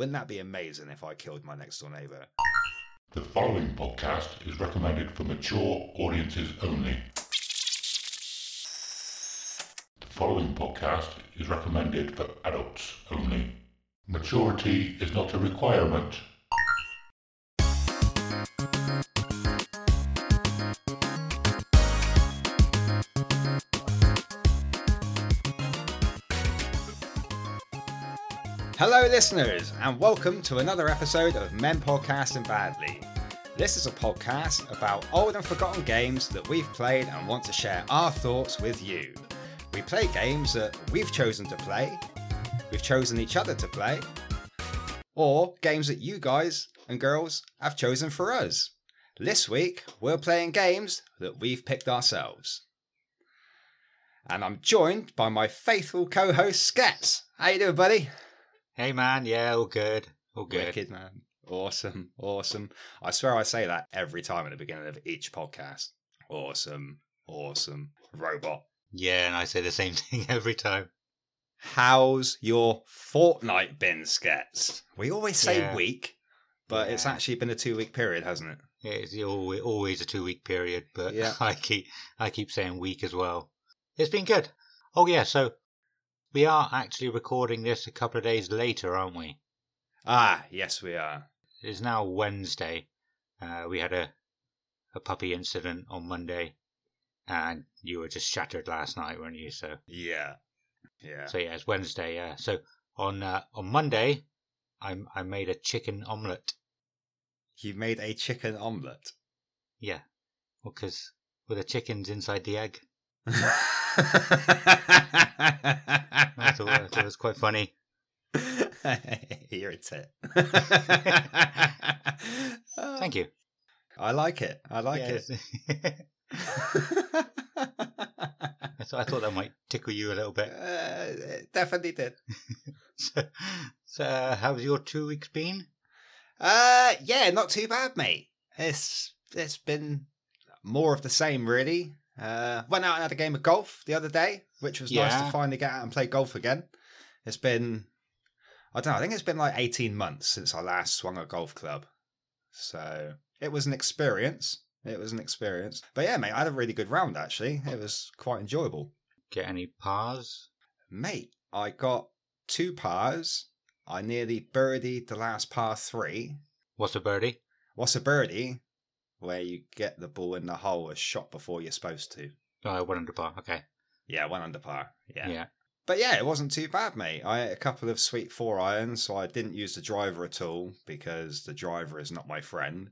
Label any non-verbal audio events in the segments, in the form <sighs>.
Wouldn't that be amazing if I killed my next door neighbour? The following podcast is recommended for mature audiences only. The following podcast is recommended for adults only. Maturity is not a requirement. Listeners, and welcome to another episode of Men Podcasting Badly. This is a podcast about old and forgotten games that we've played and want to share our thoughts with you. We play games that we've chosen to play, we've chosen each other to play, or games that you guys and girls have chosen for us. This week, we're playing games that we've picked ourselves. And I'm joined by my faithful co-host Skets. How you doing, buddy? Hey man, yeah, all good, all good. Wicked, man. Awesome, awesome. I swear I say that every time at the beginning of each podcast. Awesome, awesome. Robot. Yeah, and I say the same <laughs> thing every time. How's your fortnight been, Skets? We always say Yeah. week, but it's actually been a two week period, hasn't it? It's always, always a two week period, but Yeah. <laughs> I keep I keep saying week as well. It's been good. Oh yeah, so we are actually recording this a couple of days later, aren't we? Ah, yes, we are. It's now Wednesday. Uh, we had a a puppy incident on Monday, and you were just shattered last night, weren't you? So Yeah. Yeah. so yeah, it's Wednesday. Yeah. So on uh, on Monday, I I made a chicken omelette. You made a chicken omelette. Yeah, well, because with the chickens inside the egg. <laughs> I thought, I thought it was quite funny. You're a tit. Thank you. I like it. I like it. <laughs> I thought I thought that might tickle you a little bit. Uh, it definitely did. <laughs> So, so uh, how's your two weeks been? Uh, yeah, not too bad, mate. It's it's been more of the same, really. Uh, went out and had a game of golf the other day, which was nice to finally get out and play golf again. It's been, I don't know, I think it's been like eighteen months since I last swung a golf club, so it was an experience. It was an experience, but yeah, mate, I had a really good round actually. It was quite enjoyable. Get any pars? Mate, I got two pars. I nearly birdied the last par three. What's a birdie? What's a birdie? Where you get the ball in the hole a shot before you're supposed to. Oh, one under par. Okay. Yeah, one under par. Yeah. Yeah. But yeah, it wasn't too bad, mate. I had a couple of sweet four irons, so I didn't use the driver at all because the driver is not my friend.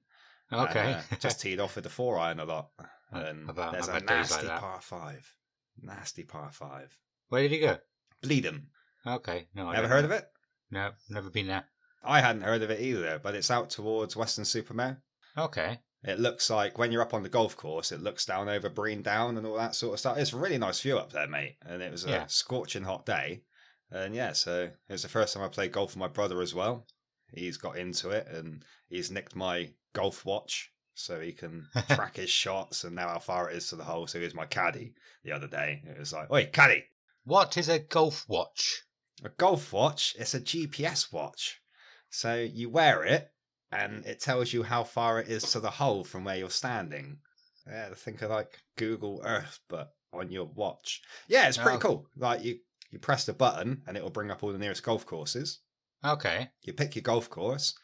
Okay. Uh, just <laughs> teed off with the four iron a lot. And there's a days like nasty par five. Nasty par five. Where did he go? Bleedham. Okay. No, I Ever don't heard know. of it? No, never been there. I hadn't heard of it either, but it's out towards Weston-super-Mare. Okay. It looks like when you're up on the golf course, it looks down over Brean Down and all that sort of stuff. It's a really nice view up there, mate. And it was a Yeah. scorching hot day. And yeah, so it was the first time I played golf with my brother as well. He's got into it and he's nicked my golf watch so he can <laughs> track his shots and know how far it is to the hole. So he was my caddy the other day. It was like, Oi, caddy, What is a golf watch? a golf watch, it's a GPS watch. So you wear it and it tells you how far it is to the hole from where you're standing. Yeah, think of like Google Earth, but on your watch. Yeah, it's pretty Oh. cool. Like you, you press the button and it will bring up all the nearest golf courses. Okay. You pick your golf course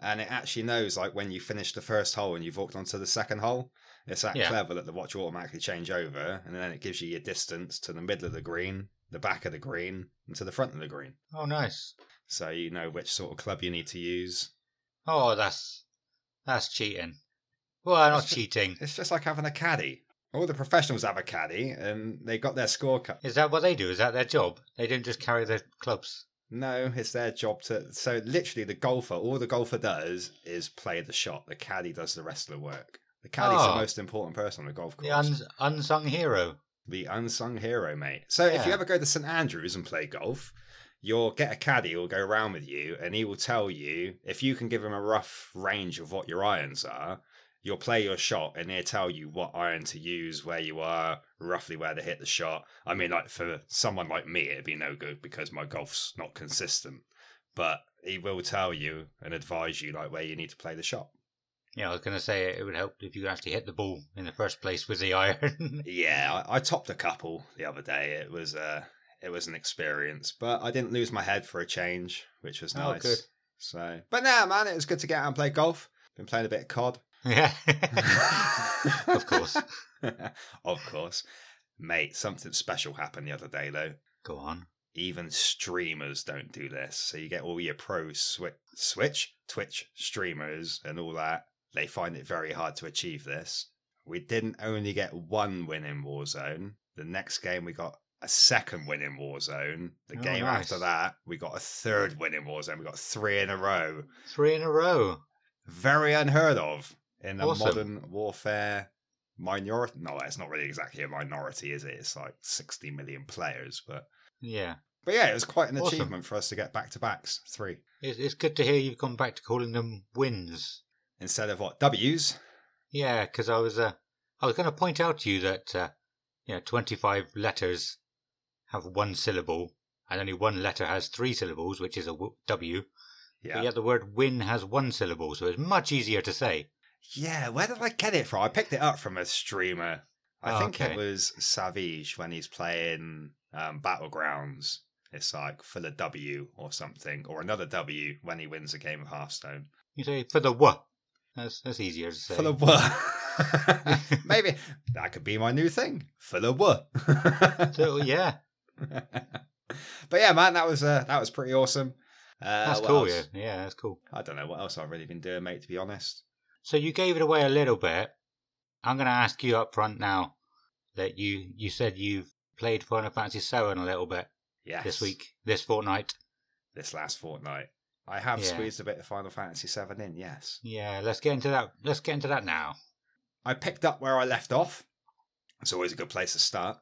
and it actually knows like when you finish the first hole and you've walked onto the second hole. It's that Yeah. clever that the watch will automatically change over and then it gives you your distance to the middle of the green, the back of the green, and to the front of the green Oh, nice. so you know which sort of club you need to use. Oh, that's that's cheating. Well, not cheating. It's just like having a caddy. All the professionals have a caddy, and they got their scorecard. Is that what they do? Is that their job? They don't just carry their clubs. No, it's their job to. So literally, the golfer, all the golfer does is play the shot. The caddy does the rest of the work. The caddy's the Oh. most important person on the golf course. The uns- unsung hero. the unsung hero, mate. So if you ever go to St Andrews and play golf, you'll get a caddy who'll go around with you, and he will tell you if you can give him a rough range of what your irons are. You'll play your shot, and he'll tell you what iron to use, where you are, roughly where to hit the shot. I mean, like for someone like me, it'd be no good because my golf's not consistent. but he will tell you and advise you like where you need to play the shot. Yeah, I was going to say it would help if you actually hit the ball in the first place with the <laughs> iron. Yeah, I, I topped a couple the other day. It was uh it was an experience, but I didn't lose my head for a change, which was Oh, nice. good. So, but now, man, it was good to get out and play golf. Been playing a bit of COD. yeah. <laughs> of course. <laughs> of course. Mate, something special happened the other day, though. Go on. Even streamers don't do this. So you get all your pro swi- Switch, Twitch streamers and all that. They find it very hard to achieve this. We didn't only get one win in Warzone. The next game, we got a second win in Warzone. The Oh, game nice. after that, we got a third win in Warzone. We got three in a row. Three in a row. Very unheard of in a Awesome. modern warfare minority. No, it's not really exactly a minority, is it? It's like 60 million players. But, Yeah. but yeah, it was quite an Awesome. achievement for us to get back to backs, three. It's, it's good to hear you've gone back to calling them wins. Instead of what? W's? Yeah, because I was uh, I was going to point out to you that uh, you know, 25 letters have one syllable, and only one letter has three syllables, which is a W. Yeah. But yet the word win has one syllable, so it's much easier to say. Yeah, where did I get it from? I picked it up from a streamer. I Oh, think okay. it was Savage when he's playing um, Battlegrounds. It's like full of W or something, or another W when he wins a game of Hearthstone. You say for the W. That's that's easier to say. Full of W. <laughs> <laughs> Maybe that could be my new thing. Full of W. <laughs> so yeah, <laughs> but yeah, man, that was uh, that was pretty awesome. Uh, that's cool. Yeah, else? yeah, that's cool. I don't know what else I've really been doing, mate. To be honest. So you gave it away a little bit. I'm going to ask you up front now that you you said you've played Final Fantasy VII a little bit Yes. this week, this fortnight. this last fortnight. I have Yeah. squeezed a bit of Final Fantasy VII in, yes. Yeah, let's get into that. Let's get into that now. I picked up where I left off. It's always a good place to start.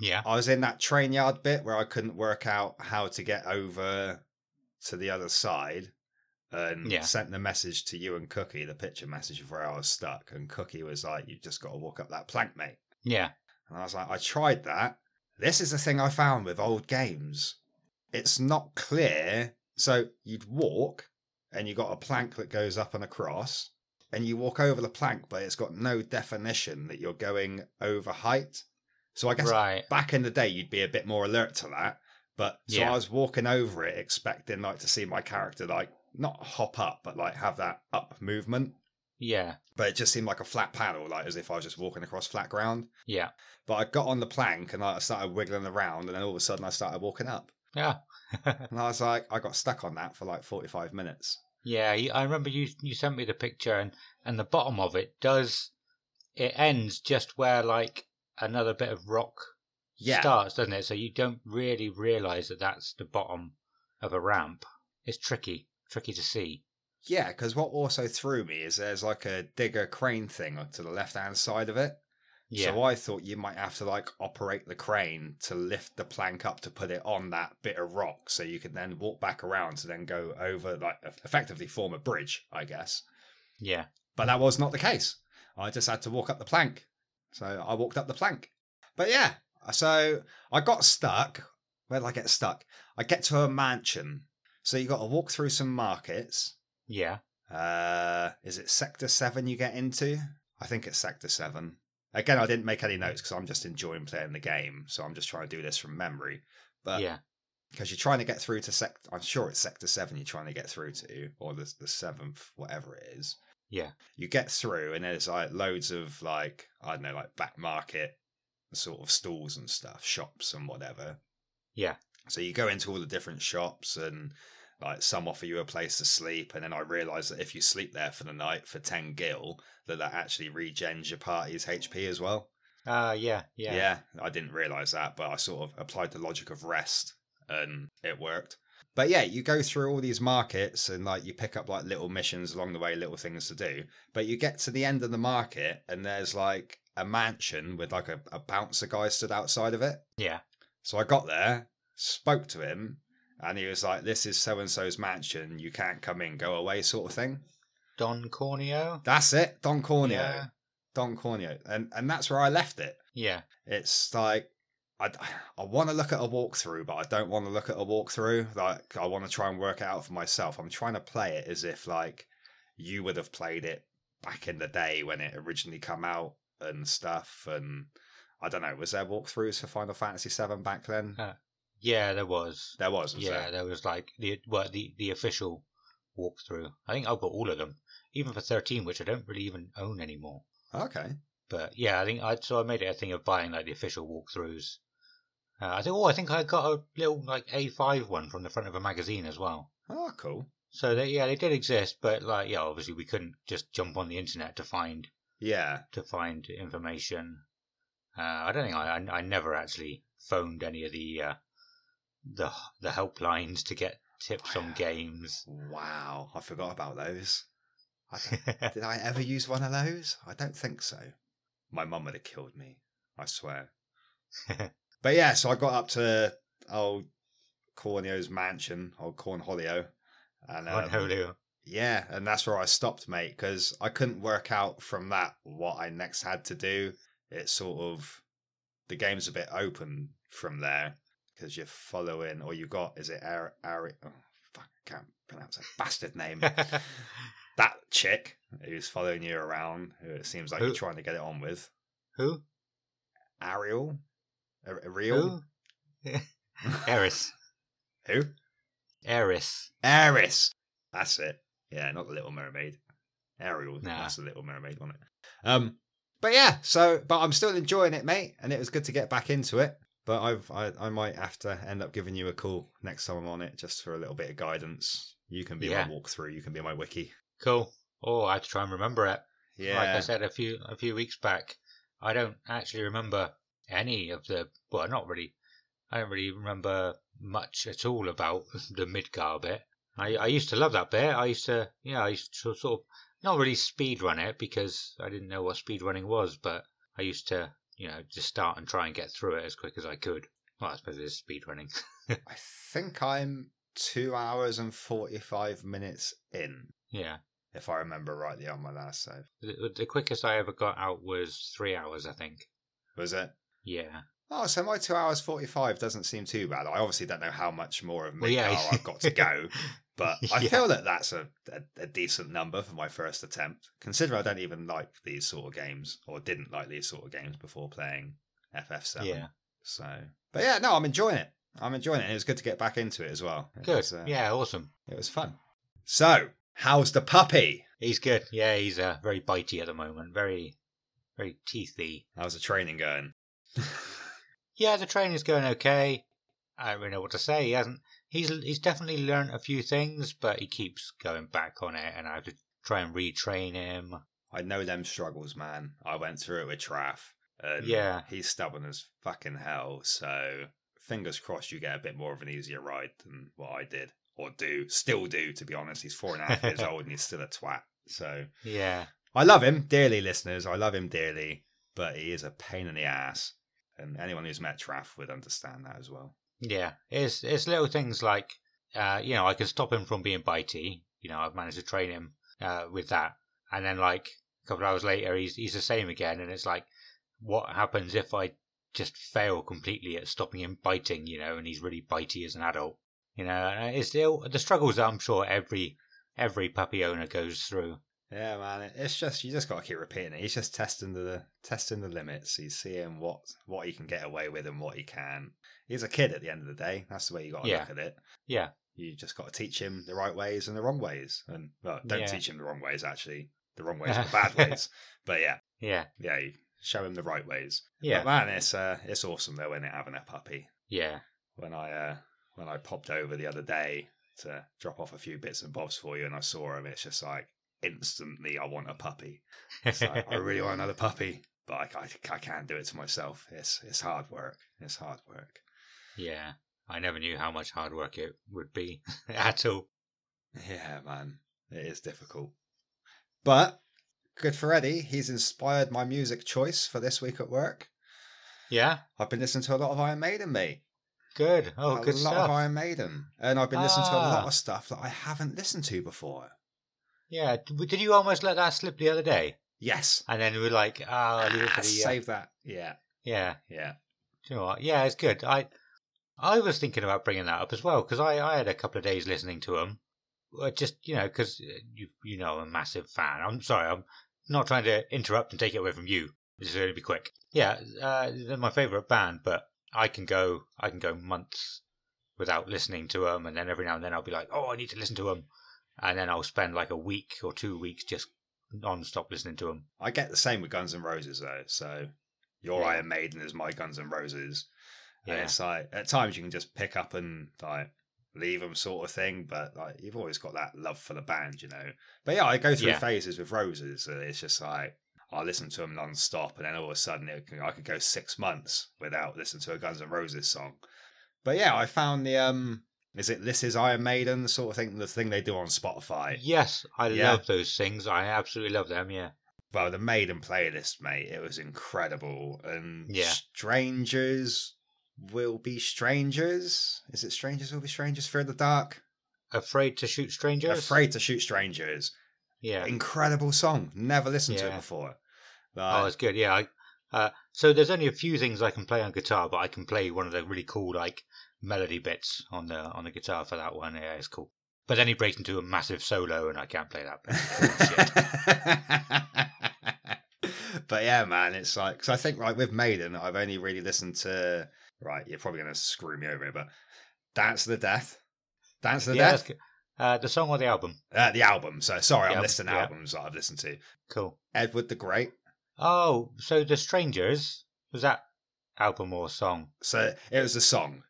Yeah. I was in that train yard bit where I couldn't work out how to get over to the other side and Yeah. sent the message to you and Cookie, the picture message of where I was stuck. And Cookie was like, You've just got to walk up that plank, mate. Yeah. And I was like, I tried that. This is the thing I found with old games. It's not clear. So you'd walk and you got a plank that goes up and across, and you walk over the plank, but it's got no definition that you're going over height. So I guess Right. back in the day you'd be a bit more alert to that. But so Yeah. I was walking over it expecting like to see my character like not hop up, but like have that up movement. Yeah. But it just seemed like a flat panel, like as if I was just walking across flat ground. Yeah. But I got on the plank and I started wiggling around, and then all of a sudden I started walking up. Yeah. <laughs> And I was like, I got stuck on that for like 45 minutes. yeah. I remember you you sent me the picture, and and the bottom of it does it ends just where like another bit of rock Yeah. starts, doesn't it? So you don't really realize that that's the bottom of a ramp. It's tricky, tricky to see. Yeah, because what also threw me is there's like a digger crane thing to the left hand side of it. Yeah. So I thought you might have to like operate the crane to lift the plank up to put it on that bit of rock so you can then walk back around to then go over, like effectively form a bridge, I guess. yeah. But that was not the case. I just had to walk up the plank. So I walked up the plank. But yeah, so I got stuck. Where did I get stuck? I get to a mansion. So you got to walk through some markets. Yeah. Uh, is it Sector 7 you get into? I think it's Sector 7. Again, I didn't make any notes because I'm just enjoying playing the game. So I'm just trying to do this from memory. But yeah. because you're trying to get through to Sector, I'm sure it's Sector 7 you're trying to get through to, or the, the 7th, whatever it is Yeah. you get through and there's like loads of like I don't know like back market sort of stalls and stuff, shops and whatever. Yeah. So you go into all the different shops and like some offer you a place to sleep and then I realised that if you sleep there for the night for 10 gil that that actually regens your party's HP as well. Uh yeah. Yeah. Yeah i didn't realise that, but I sort of applied the logic of rest and it worked. But yeah, you go through all these markets and like you pick up like little missions along the way, little things to do. But you get to the end of the market and there's like a mansion with like a, a bouncer guy stood outside of it. Yeah. So I got there, spoke to him, and he was like, This is so and so's mansion, you can't come in, go away, sort of thing. Don Corneo. That's it, Don Corneo. Yeah. Don Corneo. And and that's where I left it Yeah. it's like I, I want to look at a walkthrough, but I don't want to look at a walkthrough. Like I want to try and work it out for myself. I'm trying to play it as if like you would have played it back in the day when it originally come out and stuff. And I don't know, was there walkthroughs for Final Fantasy VII back then? Uh, Yeah, there was. there was. was yeah, there? there was like the well, the the official walkthrough. I think I've got all of them, even for thirteen, which I don't really even own anymore. Okay. But yeah, I think I so I made it a thing of buying like the official walkthroughs. Uh, I think oh, I think I got a little like A5 one from the front of a magazine as well. Oh, cool. So they, yeah, they did exist, but like yeah, obviously we couldn't just jump on the internet to find Yeah. to find information. Uh, I don't think I, I I never actually phoned any of the uh, the the helplines to get tips on games. Wow. I forgot about those. I <laughs> did I ever use one of those? I don't think so. My mum would have killed me. I swear. <laughs> But yeah, so I got up to old Corneo's mansion, old Cornholio. And um, Cornholio. Yeah, and that's where I stopped, mate, because I couldn't work out from that what I next had to do. It's sort of the game's a bit open from there because you're following, or you got is it Ari? Ari oh, fuck, I can't pronounce that bastard name. <laughs> that chick who's following you around, who it seems like Who? you're trying to get it on with. Who? Ariel, Ar- Ariel, Who? <laughs> Aeris. who? Aeris. Aeris. That's it. Yeah, not the Little Mermaid. Ariel. Nah. That's the Little Mermaid, wasn't it? Um, but yeah. So, but I'm still enjoying it, mate, and it was good to get back into it. But I've I, I might have to end up giving you a call next time I'm on it, just for a little bit of guidance. You can be Yeah. my walkthrough. You can be my wiki. Cool. Oh, I have to try and remember it. Yeah. Like I said a few a few weeks back, I don't actually remember any of the. Well, not really. I don't really remember much at all about <laughs> the Midgar bit. I I used to love that bit. I used to yeah. I used to sort of not really speed run it because I didn't know what speed running was, but I used to you know just start and try and get through it as quick as I could. Well, I suppose it is speed running. <laughs> I think I'm two hours and forty five minutes in, yeah. if I remember rightly on my last save. The, the quickest I ever got out was three hours, I think. Was it? Yeah. Oh, so my two hours forty five doesn't seem too bad. I obviously don't know how much more of Well, yeah. I've got to go, <laughs> but I Yeah. feel that that's a, a, a decent number for my first attempt. Considering I don't even like these sort of games, or didn't like these sort of games before playing FF7. Yeah. So, but yeah, no, I'm enjoying it. I'm enjoying it. and It was good to get back into it as well. It Good. was, uh, yeah, awesome. it was fun. So, how's the puppy? He's good. Yeah, he's uh, very bitey at the moment. Very, very teethy. How's the training going? <laughs> Yeah, the training's going okay. I don't really know what to say. He hasn't. He's he's definitely learned a few things, but he keeps going back on it, and I have to try and retrain him. I know them struggles, man. I went through it with Traff. And Yeah. He's stubborn as fucking hell. So fingers crossed you get a bit more of an easier ride than what I did. Or do. Still do, to be honest. He's four and a half years <laughs> old and he's still a twat. So Yeah, I love him dearly, listeners. I love him dearly. But he is a pain in the ass. And anyone who's met Traff would understand that as well. yeah. It's it's little things like, uh, you know, I can stop him from being bitey. You know, I've managed to train him uh, with that, and then like a couple of hours later, he's he's the same again, and it's like, what happens if I just fail completely at stopping him biting? You know, and he's really bitey as an adult. You know, it's still the struggles that I'm sure every every puppy owner goes through. Yeah, man. It's just you just got to keep repeating it. He's just testing the testing the limits. He's seeing what what he can get away with and what he can. He's a kid at the end of the day. That's the way you got to Yeah. look at it. Yeah, You just got to teach him the right ways and the wrong ways. And well, don't Yeah. teach him the wrong ways. Actually, the wrong ways are the bad <laughs> ways. But yeah, yeah, yeah, you show him the right ways. yeah, But man, it's uh, it's awesome though when they're having a puppy. yeah, When I uh, when I popped over the other day to drop off a few bits and bobs for you, and I saw him, it's just like instantly I want a puppy. Like, I really want <laughs> another puppy, but I, I, I can't do it to myself. It's it's hard work. It's hard work. yeah. I never knew how much hard work it would be <laughs> at all. Yeah, man, it is difficult. But good for Eddie. He's inspired my music choice for this week at work. Yeah, I've been listening to a lot of Iron Maiden, mate. good. Oh, a good lot of Iron Maiden, and I've been listening to a lot Ah. of stuff that I haven't listened to before. Yeah, did you almost let that slip the other day? Yes, And then we were like, ah, leave Ah, the. Uh, save that. Yeah, yeah, yeah. you know what? Yeah, it's good. I I was thinking about bringing that up as well because I, I had a couple of days listening to them. Just you know, because you you know I'm a massive fan. I'm sorry, I'm not trying to interrupt and take it away from you. This is going to be quick. Yeah, uh, they're my favourite band, but I can go I can go months without listening to them, and then every now and then I'll be like, oh, I need to listen to them, and then I'll spend like a week or two weeks just non-stop listening to them. I get the same with Guns N' Roses though. So your Yeah. Iron Maiden is my Guns N' Roses, and Yeah, it's like at times you can just pick up and like leave them sort of thing, but like you've always got that love for the band, you know. But yeah, I go through Yeah. phases with Roses. It's just like I listen to them non-stop, and then all of a sudden it can, I could go six months without listening to a Guns N' Roses song. But yeah, I found the um. Is it This Is Iron Maiden, the sort of thing, the thing they do on Spotify? yes, I Yeah. love those things. I absolutely love them. Yeah, well, the Maiden playlist, mate, it was incredible. And Yeah. Strangers Will Be Strangers. Is it Strangers Will Be Strangers? Fear the Dark? afraid to shoot strangers. Afraid to Shoot Strangers. Yeah. Incredible song. Never listened to it Yeah. before. Oh, it's good. Yeah. I, uh, so there's only a few things I can play on guitar, but I can play one of the really cool like melody bits on the on the guitar for that one. Yeah, it's cool. But then he breaks into a massive solo, and I can't play that. <laughs> but yeah, man, it's like because I think like with Maiden, I've only really listened to right. You're probably gonna screw me over, but Dance to the Death, Dance to the yeah, Death. Uh, the song or the album? uh, the album. So sorry, The I'm album, listing yeah. albums that I've listened to. Cool. Edward the Great. Oh, so the Strangers was that album or song? So it was a song.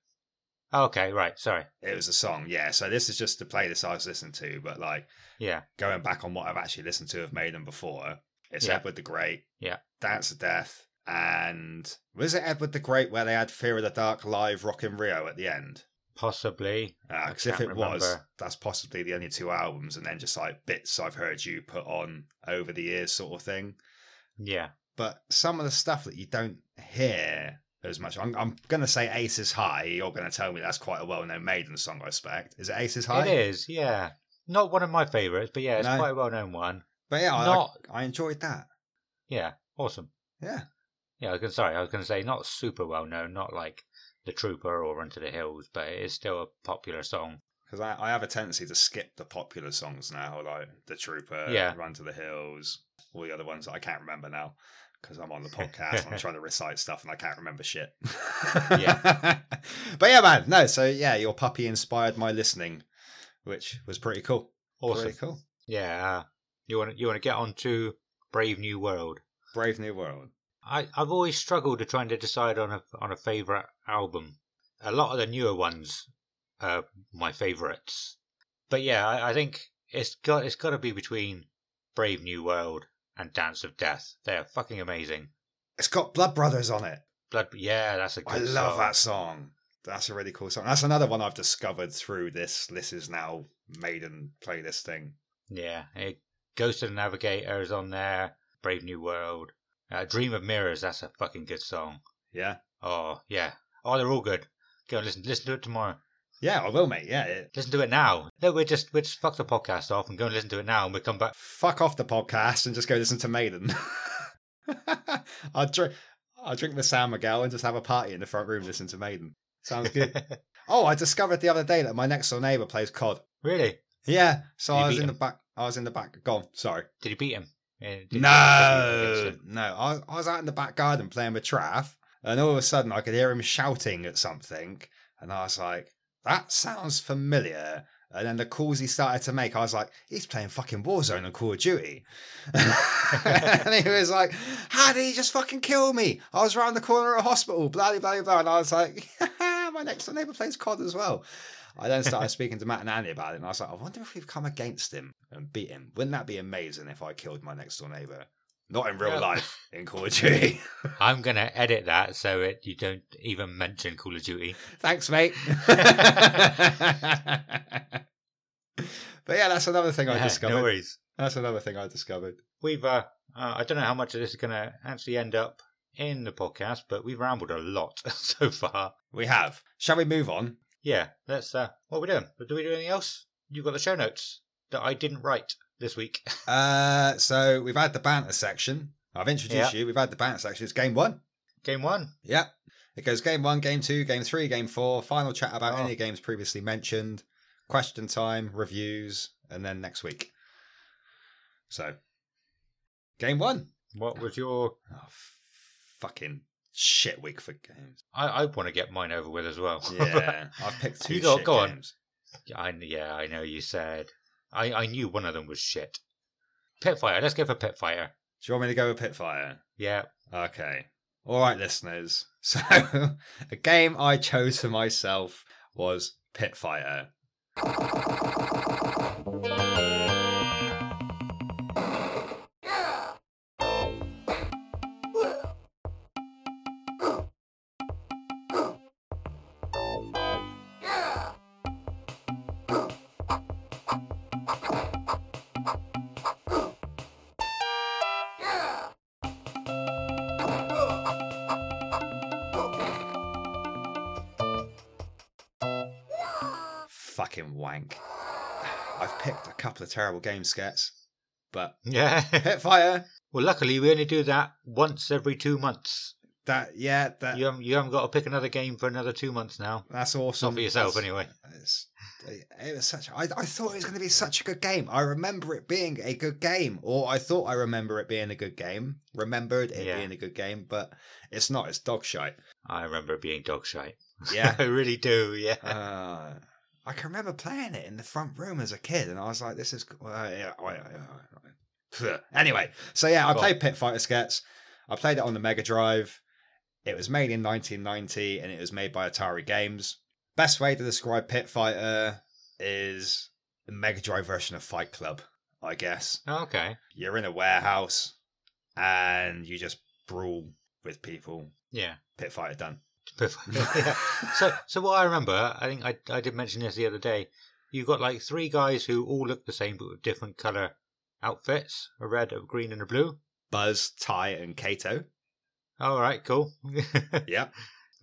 Oh, okay, right. Sorry. It was a song, yeah. So this is just the playlist I was listening to, but like Yeah. going back on what I've actually listened to of Maiden before, it's Yeah. Edward the Great, Yeah. Dance of Death, and was it Edward the Great where they had Fear of the Dark live Rock in Rio at the end? Possibly. Uh, because if can't it was, that's possibly the only two albums, and then just like bits I've heard you put on over the years, sort of thing. Yeah. But some of the stuff that you don't hear as much, I'm, I'm going to say Aces High. You're going to tell me that's quite a well known Maiden song, I expect. Is it Aces High? It is. Yeah. Not one of my favourites, but yeah, it's No. quite a well-known one. But yeah, I- Not- I, I enjoyed that. Yeah. Awesome. Yeah. Yeah, I was gonna sorry, I was gonna say not super well known, not like the Trooper or Run to the Hills, but it is still a popular song. Because I, I have a tendency to skip the popular songs now, like The Trooper, Yeah. Run to the Hills, all the other ones that I can't remember now because I'm on the podcast and I'm trying to <laughs> recite stuff and I can't remember shit. Yeah. <laughs> but yeah, man, no, so yeah, your puppy inspired my listening, which was pretty cool. Awesome. Pretty cool. Yeah. Uh, you want to you want to get on to Brave New World? Brave New World. I I've always struggled to trying to decide on a on a favorite album. A lot of the newer ones are my favorites, but yeah, I, I think it's got it's got to be between Brave New World and Dance of Death. They're fucking amazing. It's got Blood Brothers on it. Blood, yeah, that's a good I love song. that song. That's a really cool song. That's another one I've discovered through this. This is now Maiden playlist thing. Yeah, it, Ghost of the Navigator is on there. Brave New World. Uh, Dream of Mirrors. That's a fucking good song. Yeah. Oh yeah. Oh, they're all good. Go and listen. Listen to it tomorrow. Yeah, I will, mate. Yeah. It, Listen to it now. No, we're just we're just fuck the podcast off and go and listen to it now, and we'll come back. fuck off the podcast and just go listen to Maiden. <laughs> I'll drink. I'll drink the San Miguel and just have a party in the front room, listen to Maiden. Sounds good. <laughs> oh, I discovered the other day that my next door neighbour plays COD. really? Yeah, so I was in him? the back. I was in the back. Gone. Sorry. Did you beat him? Did No, him? no. I, I was out in the back garden playing with Trav, and all of a sudden I could hear him shouting at something, and I was like, "That sounds familiar." And then the calls he started to make, I was like, "He's playing fucking Warzone and Call of Duty," <laughs> and he was like, "How did he just fucking kill me? I was around the corner of a hospital, blah blah blah blah." And I was like, <laughs> "My next door neighbour plays COD as well." I then started speaking to Matt and Andy about it, and I was like, I wonder if we've come against him and beat him. Wouldn't that be amazing if I killed my next door neighbour? Not in real life, in Call of Duty. <laughs> I'm gonna edit that so it you don't even mention Call of Duty. Thanks, mate. <laughs> <laughs> but yeah, that's another thing I Yeah, discovered. no worries. That's another thing I discovered. We've uh, uh, I don't know how much of this is gonna actually end up in the podcast, but we've rambled a lot so far. We have. Shall we move on? Yeah, let's. Uh, what are we doing? Do we do anything else? You've got the show notes that I didn't write this week. <laughs> Uh, so we've had the banter section. I've introduced Yeah. you. We've had the banter section. It's game one. Game one. Yep. It goes game one, game two, game three, game four, final chat about Oh. any games previously mentioned, question time, reviews, and then next week. So, game one. What was your? Oh, f- fucking shit week for games. I, I want to get mine over with as well. Yeah, <laughs> I've picked two You go- shit go on. games. I, yeah, I know you said. I, I knew one of them was shit. Pit Fighter. Let's go for Pit Fighter. Do you want me to go with Pit Fighter? Yeah. Okay. All right, listeners. <laughs> So, a game I chose for myself was Pit Fighter. Terrible game skets, but Yeah. <laughs> Pit Fighter. well, luckily we only do that once every two months. That yeah, that You haven't, you haven't got to pick another game for another two months now. that's awesome. Not for yourself, That's- anyway. It's, it was such. I, I thought it was going to be such a good game. I remember it being a good game, or I thought I remember it being a good game. Remembered it Yeah. being a good game, but it's not. It's dog shite. I remember it being dog shite. Yeah. <laughs> I really do. Yeah. uh, I can remember playing it in the front room as a kid, and I was like, "This is." Uh, yeah, I- I- Anyway, so yeah, I played Pit Fighter Skets. I played it on the Mega Drive. It was made in 1990, and it was made by Atari Games. Best way to describe Pit Fighter is the Mega Drive version of Fight Club, I guess. okay. You're in a warehouse, and you just brawl with people. Yeah. Pit Fighter done. <laughs> yeah. So, so what I remember, I think I, I did mention this the other day. You've got like three guys who all look the same but with different color outfits: a red, a green, and a blue. Buzz, Ty, and Kato. All right, cool. <laughs> Yeah.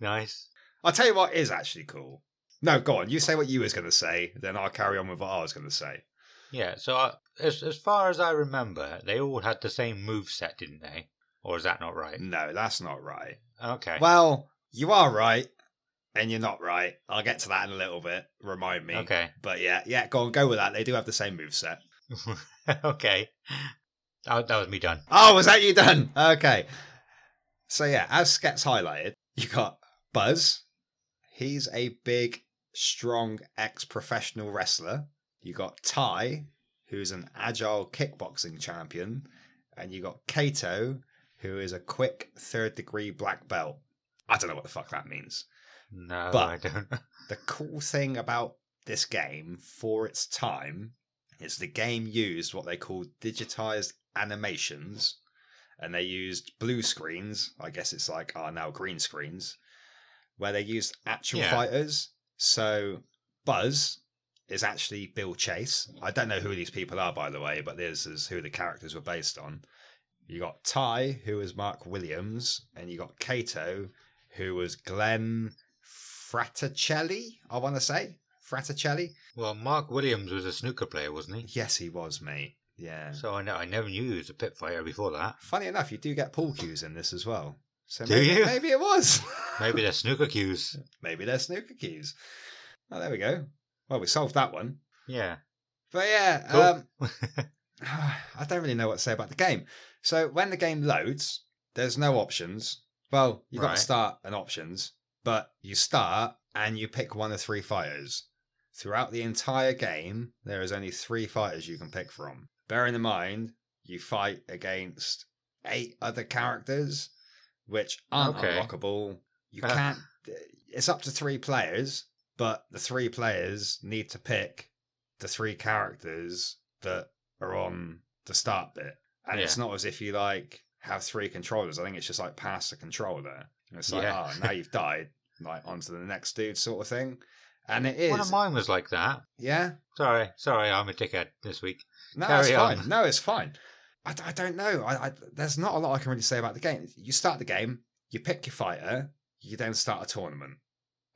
nice. I'll tell you what is actually cool. No, go on. You say what you was going to say, then I'll carry on with what I was going to say. Yeah. So, I, as as far as I remember, they all had the same move set, didn't they? Or is that not right? No, that's not right. Okay. Well, you are right, and you're not right. I'll get to that in a little bit. Remind me. Okay. But yeah, yeah, go on, go with that. They do have the same move set. <laughs> okay. That, that was me done. Oh, was that you done? Okay. So yeah, as Sket's highlighted, you got Buzz. He's a big, strong ex-professional wrestler. You got Ty, who's an agile kickboxing champion, and you got Kato, who is a quick third-degree black belt. I don't know what the fuck that means. No, But- I don't. <laughs> The cool thing about this game for its time is the game used what they call digitized animations and they used blue screens i guess it's like are now green screens where they used actual Yeah. fighters so buzz is actually bill chase i don't know who these people are by the way but this is who the characters were based on you got ty who is mark williams and you got kato who was glenn fraticelli i want to say fraticelli Well, Mark Williams was a snooker player, wasn't he? yes he was mate yeah So I know I never knew he was a pit fighter before that. Funny enough, you do get pool cues in this as well. So Do maybe, you? maybe it was. <laughs> Maybe they're snooker cues. maybe they're snooker cues. Oh, there we go. Well, we solved that one. Yeah. But yeah, Cool. um, <laughs> <sighs> I don't really know what to say about the game. So when the game loads, there's no options. Well, you've got Right. to start and options, but you start and you pick one of three fighters. Throughout the entire game, there is only three fighters you can pick from. Bearing in mind, you fight against eight other characters, which aren't Okay. unlockable. You Uh. can't. It's up to three players, but the three players need to pick the three characters that are on the start bit. And it's not as if you like have three controllers. I think it's just like pass the controller. And it's like, Yeah. oh, now you've died, like onto the next dude sort of thing. And it is. One of mine was like that. yeah. Sorry, sorry, I'm a dickhead this week. No, Carry it's on. fine. No, it's fine. I, I don't know. I, I, there's not a lot I can really say about the game. You start the game, you pick your fighter, you then start a tournament.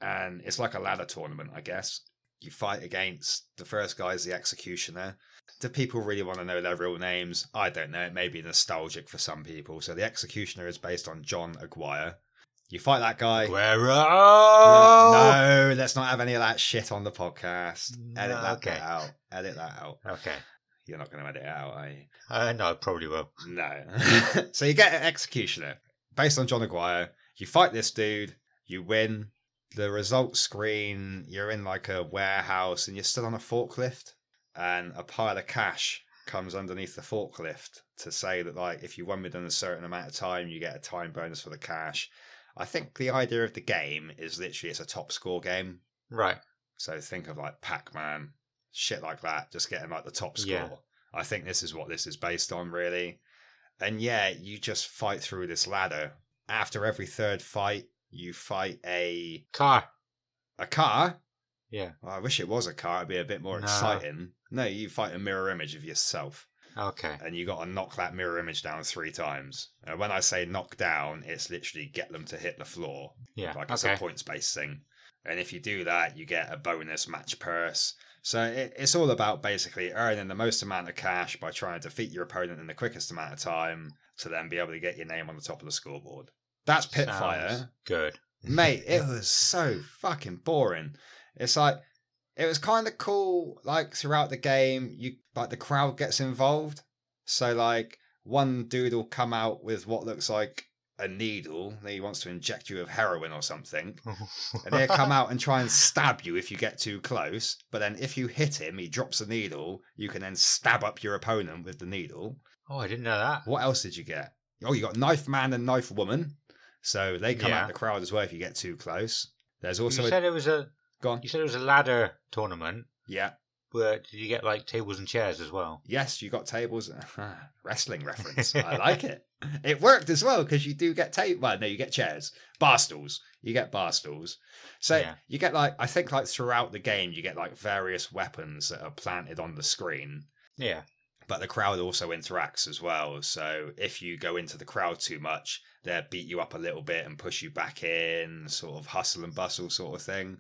And it's like a ladder tournament, I guess. You fight against the first guy is the executioner. Do people really want to know their real names? I don't know. It may be nostalgic for some people. So the executioner is based on John Aguirre. You fight that guy. Guerrero. No, let's not have any of that shit on the podcast. Edit that okay. out. Edit that out. Okay. You're not going to edit it out, are you? Uh, no, I probably will. No. <laughs> so you get an executioner based on John Aguirre. You fight this dude. You win. The results screen. You're in like a warehouse, and you're still on a forklift, and a pile of cash comes underneath the forklift to say that like if you won within a certain amount of time, you get a time bonus for the cash. I think the idea of the game is literally it's a top score game. Right. So think of like Pac Man, shit like that, just getting like the top score. Yeah. I think this is what this is based on, really. And yeah, you just fight through this ladder. After every third fight, you fight a Car. a car. Yeah. Well, I wish it was a car; it'd be a bit more No. exciting. No, you fight a mirror image of yourself, Okay. and you got to knock that mirror image down three times. And when I say knock down, it's literally get them to hit the floor. Yeah. like it's okay. a points based thing. And if you do that, you get a bonus match purse. So it, it's all about basically earning the most amount of cash by trying to defeat your opponent in the quickest amount of time to then be able to get your name on the top of the scoreboard. That's Pit Fighter. Good. Mate, it <laughs> was so fucking boring. It's like it was kind of cool like throughout the game you like the crowd gets involved. So like one dude will come out with what looks like a needle that he wants to inject you with heroin or something. And he'll come out and try and stab you if you get too close. But then if you hit him, he drops the needle. You can then stab up your opponent with the needle. oh, I didn't know that. What else did you get? Oh, you got Knife Man and Knife Woman. So they come Yeah. out the crowd as well if you get too close. There's also you a said it was a. gone. You said it was a ladder tournament. Yeah. But did you get like tables and chairs as well? Yes, you got tables. <laughs> Ah, wrestling reference. I <laughs> like it. It worked as well because you do get tables. Well, no, you get chairs, bar stools. You get bar stools. So Yeah. you get like I think like throughout the game you get like various weapons that are planted on the screen. Yeah. But the crowd also interacts as well. So if you go into the crowd too much, they'll beat you up a little bit and push you back in, sort of hustle and bustle sort of thing.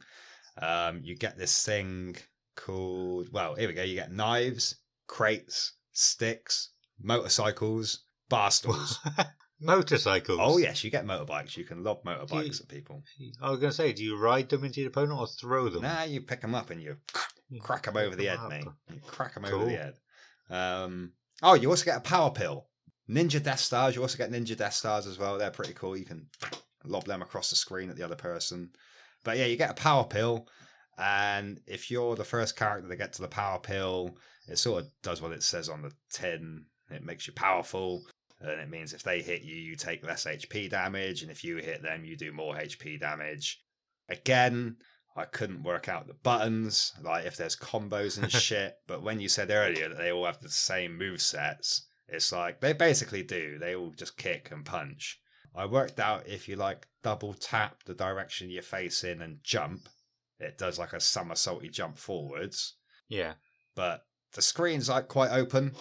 Um, you get this thing called, well, here we go. You get knives, crates, sticks, motorcycles, bar stools. <laughs> Motorcycles. oh, yes, you get motorbikes. You can lob motorbikes you- at people. I was going to say, do you ride them into your opponent or throw them? Nah, you pick them up and you crack them over the head, mate. You crack them over the head. Um, oh, you also get a power pill. Ninja Death Stars. You also get Ninja Death Stars as well. They're pretty cool. You can lob them across the screen at the other person. But yeah, you get a power pill. And if you're the first character to get to the power pill, it sort of does what it says on the tin. It makes you powerful. And it means if they hit you, you take less HP damage. And if you hit them, you do more HP damage. Again, I couldn't work out the buttons, like if there's combos and <laughs> shit. But when you said earlier that they all have the same move sets, it's like they basically do. They all just kick and punch. I worked out if you like double tap the direction you're facing and jump, it does like a somersaulty jump forwards. Yeah. But the screen's like quite open,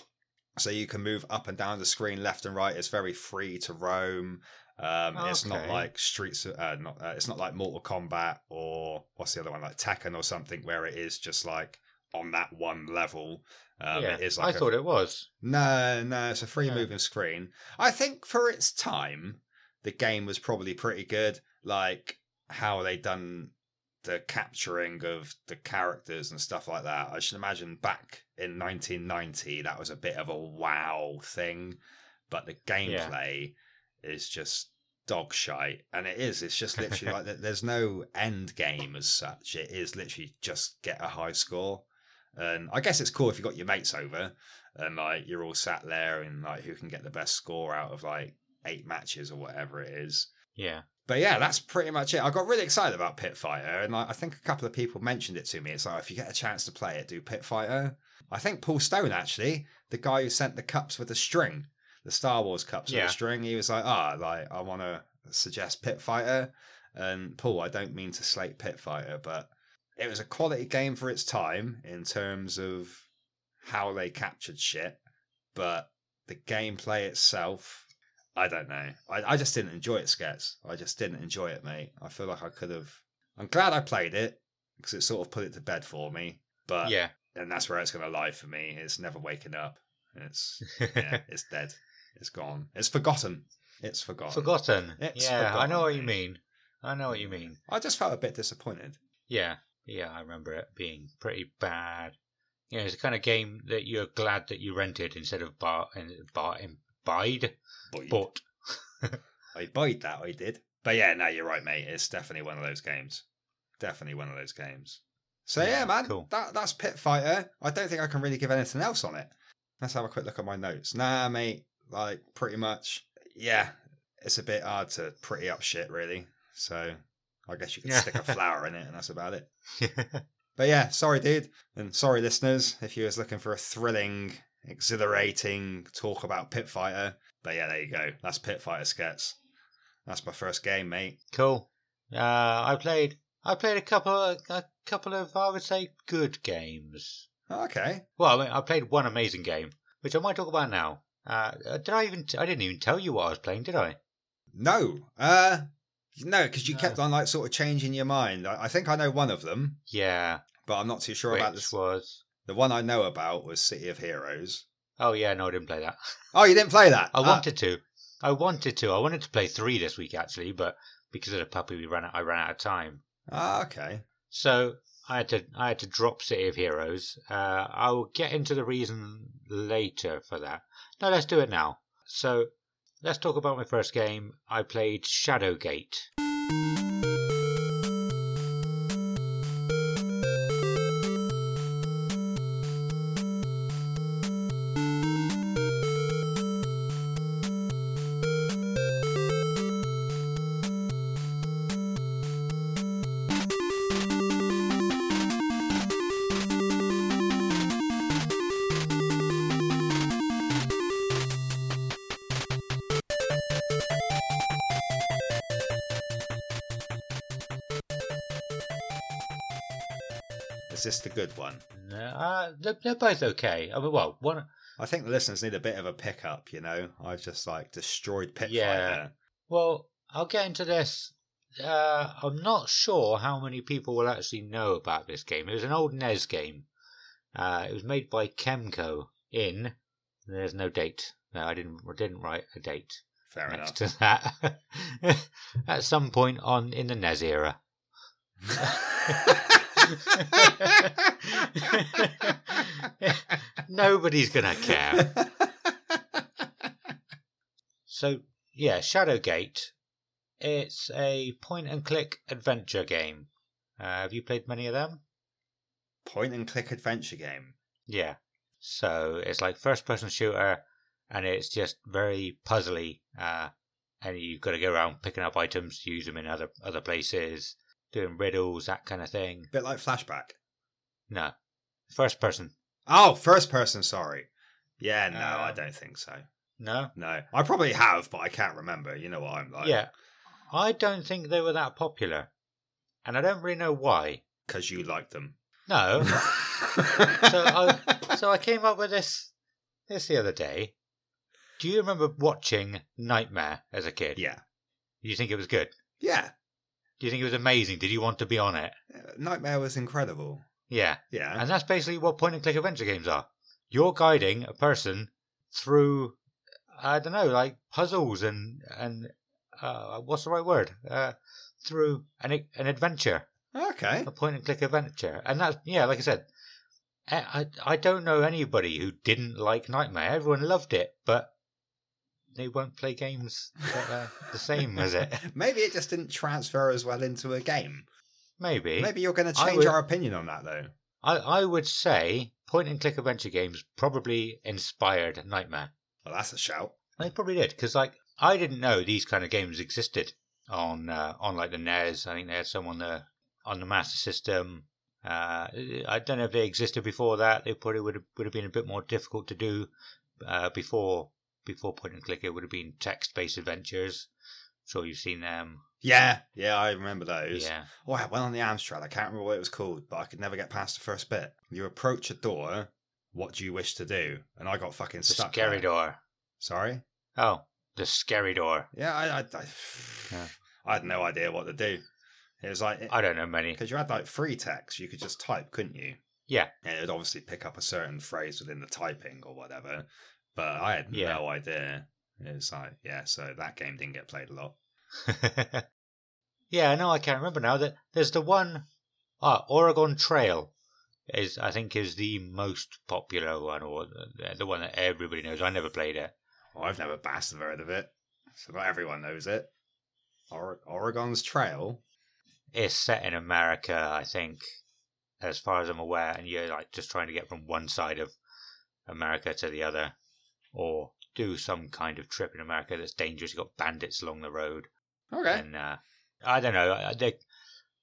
so you can move up and down the screen left and right. It's very free to roam. Um, It's not like Streets. Uh, not. Uh, it's not like Mortal Kombat or what's the other one like Tekken or something where it is just like on that one level. Um, yeah. It is I like a- thought it was. no, no, it's a free Yeah. moving screen. I think for its time, the game was probably pretty good. Like how they done the capturing of the characters and stuff like that. I should imagine back in 1990, that was a bit of a wow thing. But the gameplay is just dog shite. And it is. It's just literally like there's no end game as such. It is literally just get a high score. And I guess it's cool if you got your mates over and like you're all sat there and like who can get the best score out of like eight matches or whatever it is. Yeah. But yeah, that's pretty much it. I got really excited about Pit Fighter, and I think a couple of people mentioned it to me. It's like if you get a chance to play it, do Pit Fighter. I think Paul Stone actually, the guy who sent the cups with the string, the Star Wars cups with the string, he was like, "Ah, like I want to suggest Pit Fighter." And Paul, I don't mean to slate Pit Fighter, but it was a quality game for its time in terms of how they captured shit, but the gameplay itself, I don't know. I, I just didn't enjoy it, Skets. I just didn't enjoy it, mate. I feel like I could have. I'm glad I played it because it sort of put it to bed for me. But yeah. and that's where it's going to lie for me. It's never waking up. It's <laughs> yeah, it's dead. It's gone. It's forgotten. It's forgotten. Forgotten. It's yeah, I know what you mean. I know what you mean. I just felt a bit disappointed. Yeah, yeah, I remember it being pretty bad. Yeah, it's the kind of game that you're glad that you rented instead of bought and buyed bought. I buyed that, I did. But yeah, no, you're right, mate. It's definitely one of those games. Definitely one of those games. So yeah, Yeah, man, cool. that that's Pit Fighter. I don't think I can really give anything else on it. Let's have a quick look at my notes. Nah, mate, like pretty much. Yeah, it's a bit hard to pretty up shit, really. So I guess you could Yeah. stick a flower in it, and that's about it. <laughs> But yeah, sorry, dude, and sorry, listeners, if you was looking for a thrilling, exhilarating talk about Pit Fighter. But yeah, there you go. That's Pit Fighter Skets. That's my first game, mate. cool. Uh, I played. I played a couple. Of, a couple of, I would say, good games. Okay. Well, I, mean, I played one amazing game, which I might talk about now. Uh, did I even? I didn't even tell you what I was playing, did I? No. Uh no, because you No. kept on like sort of changing your mind. I, I think I know one of them, Yeah. but I'm not too sure which about this. was? The one I know about was City of Heroes. Oh yeah, no, I didn't play that. Oh, you didn't play that? I Ah, wanted to. I wanted to. I wanted to play three this week actually, but because of the puppy, we ran. Out, I ran out of time. Ah, okay. So I had to. I had to drop City of Heroes. Uh, I will get into the reason later for that. No, let's do it now. So let's talk about my first game. I played Shadowgate. Good one? No, Uh, they're, they're both okay. I mean, well, one. I think the listeners need a bit of a pickup, you know? I've just like destroyed Pit Yeah. Fighter. Well, I'll get into this. Uh, I'm not sure how many people will actually know about this game. It was an old NES game. Uh, it was made by Kemco in. There's no date. No, I didn't. I didn't write a date Fair next enough. to that. <laughs> At some point on in the NES era. <laughs> <laughs> <laughs> Nobody's gonna care. So yeah, Shadowgate. It's a point and click adventure game. Uh, have you played many of them? Point and click adventure game. Yeah. So it's like first person shooter, and it's just very puzzly. Uh, and you've got to go around picking up items, use them in other other places, doing riddles, that kind of thing. Bit like Flashback. No, first person. Oh, first person, sorry. Yeah, no, I Um, don't think so. No. No. I probably have, but I can't remember. You know what I'm like. Yeah, I don't think they were that popular, and I don't really know why. Because you like them. No. <laughs> so I so I came up with this this the other day. Do you remember watching Nightmare as a kid? yeah. Do you think it was good? Yeah. Do you think it was amazing? Did you want to be on it? Nightmare was incredible. Yeah. Yeah. And that's basically what point and click adventure games are. You're guiding a person through I don't know, like puzzles and and uh, what's the right word? Uh, through an an adventure. Okay. a point and click adventure. And that's yeah, like I said, I I don't know anybody who didn't like Nightmare. Everyone loved it, but they won't play games that are the same as it. <laughs> Maybe it just didn't transfer as well into a game. Maybe. Maybe you're going to change would- our opinion on that, though. I I would say point and click adventure games probably inspired Nightmare. Well, that's a shout. They probably did because like I didn't know these kind of games existed on uh, on like the NES. I think they had some on the on the Master System. Uh, I don't know if they existed before that. They probably would have would have been a bit more difficult to do uh, before before point and click. It would have been text based adventures. sure you've seen them. Yeah, yeah, I remember those. Yeah, Oh, I went on the Amstrad. I can't remember what it was called, but I could never get past the first bit. You approach a door. What do you wish to do? And I got fucking the stuck. scary there. door. Sorry. Oh, the scary door. Yeah, I, I, I, Yeah. <sighs> I had no idea what to do. It was like I don't know many. because you had like free text, you could just type, couldn't you? Yeah. And it would obviously pick up a certain phrase within the typing or whatever. But I had Yeah. no idea. It's like, yeah, so that game didn't get played a lot. <laughs> yeah, no, I can't remember now. That there's the one, ah, Oregon Trail is I think is the most popular one, or the, the one that everybody knows. I never played it. Well, I've never bastard heard of it, so not everyone knows it. Or- Oregon's Trail. It's set in America, I think, as far as I'm aware, and you're like just trying to get from one side of America to the other, or do some kind of trip in America that's dangerous. You've got bandits along the road, Okay. and uh, I don't know. uh, There,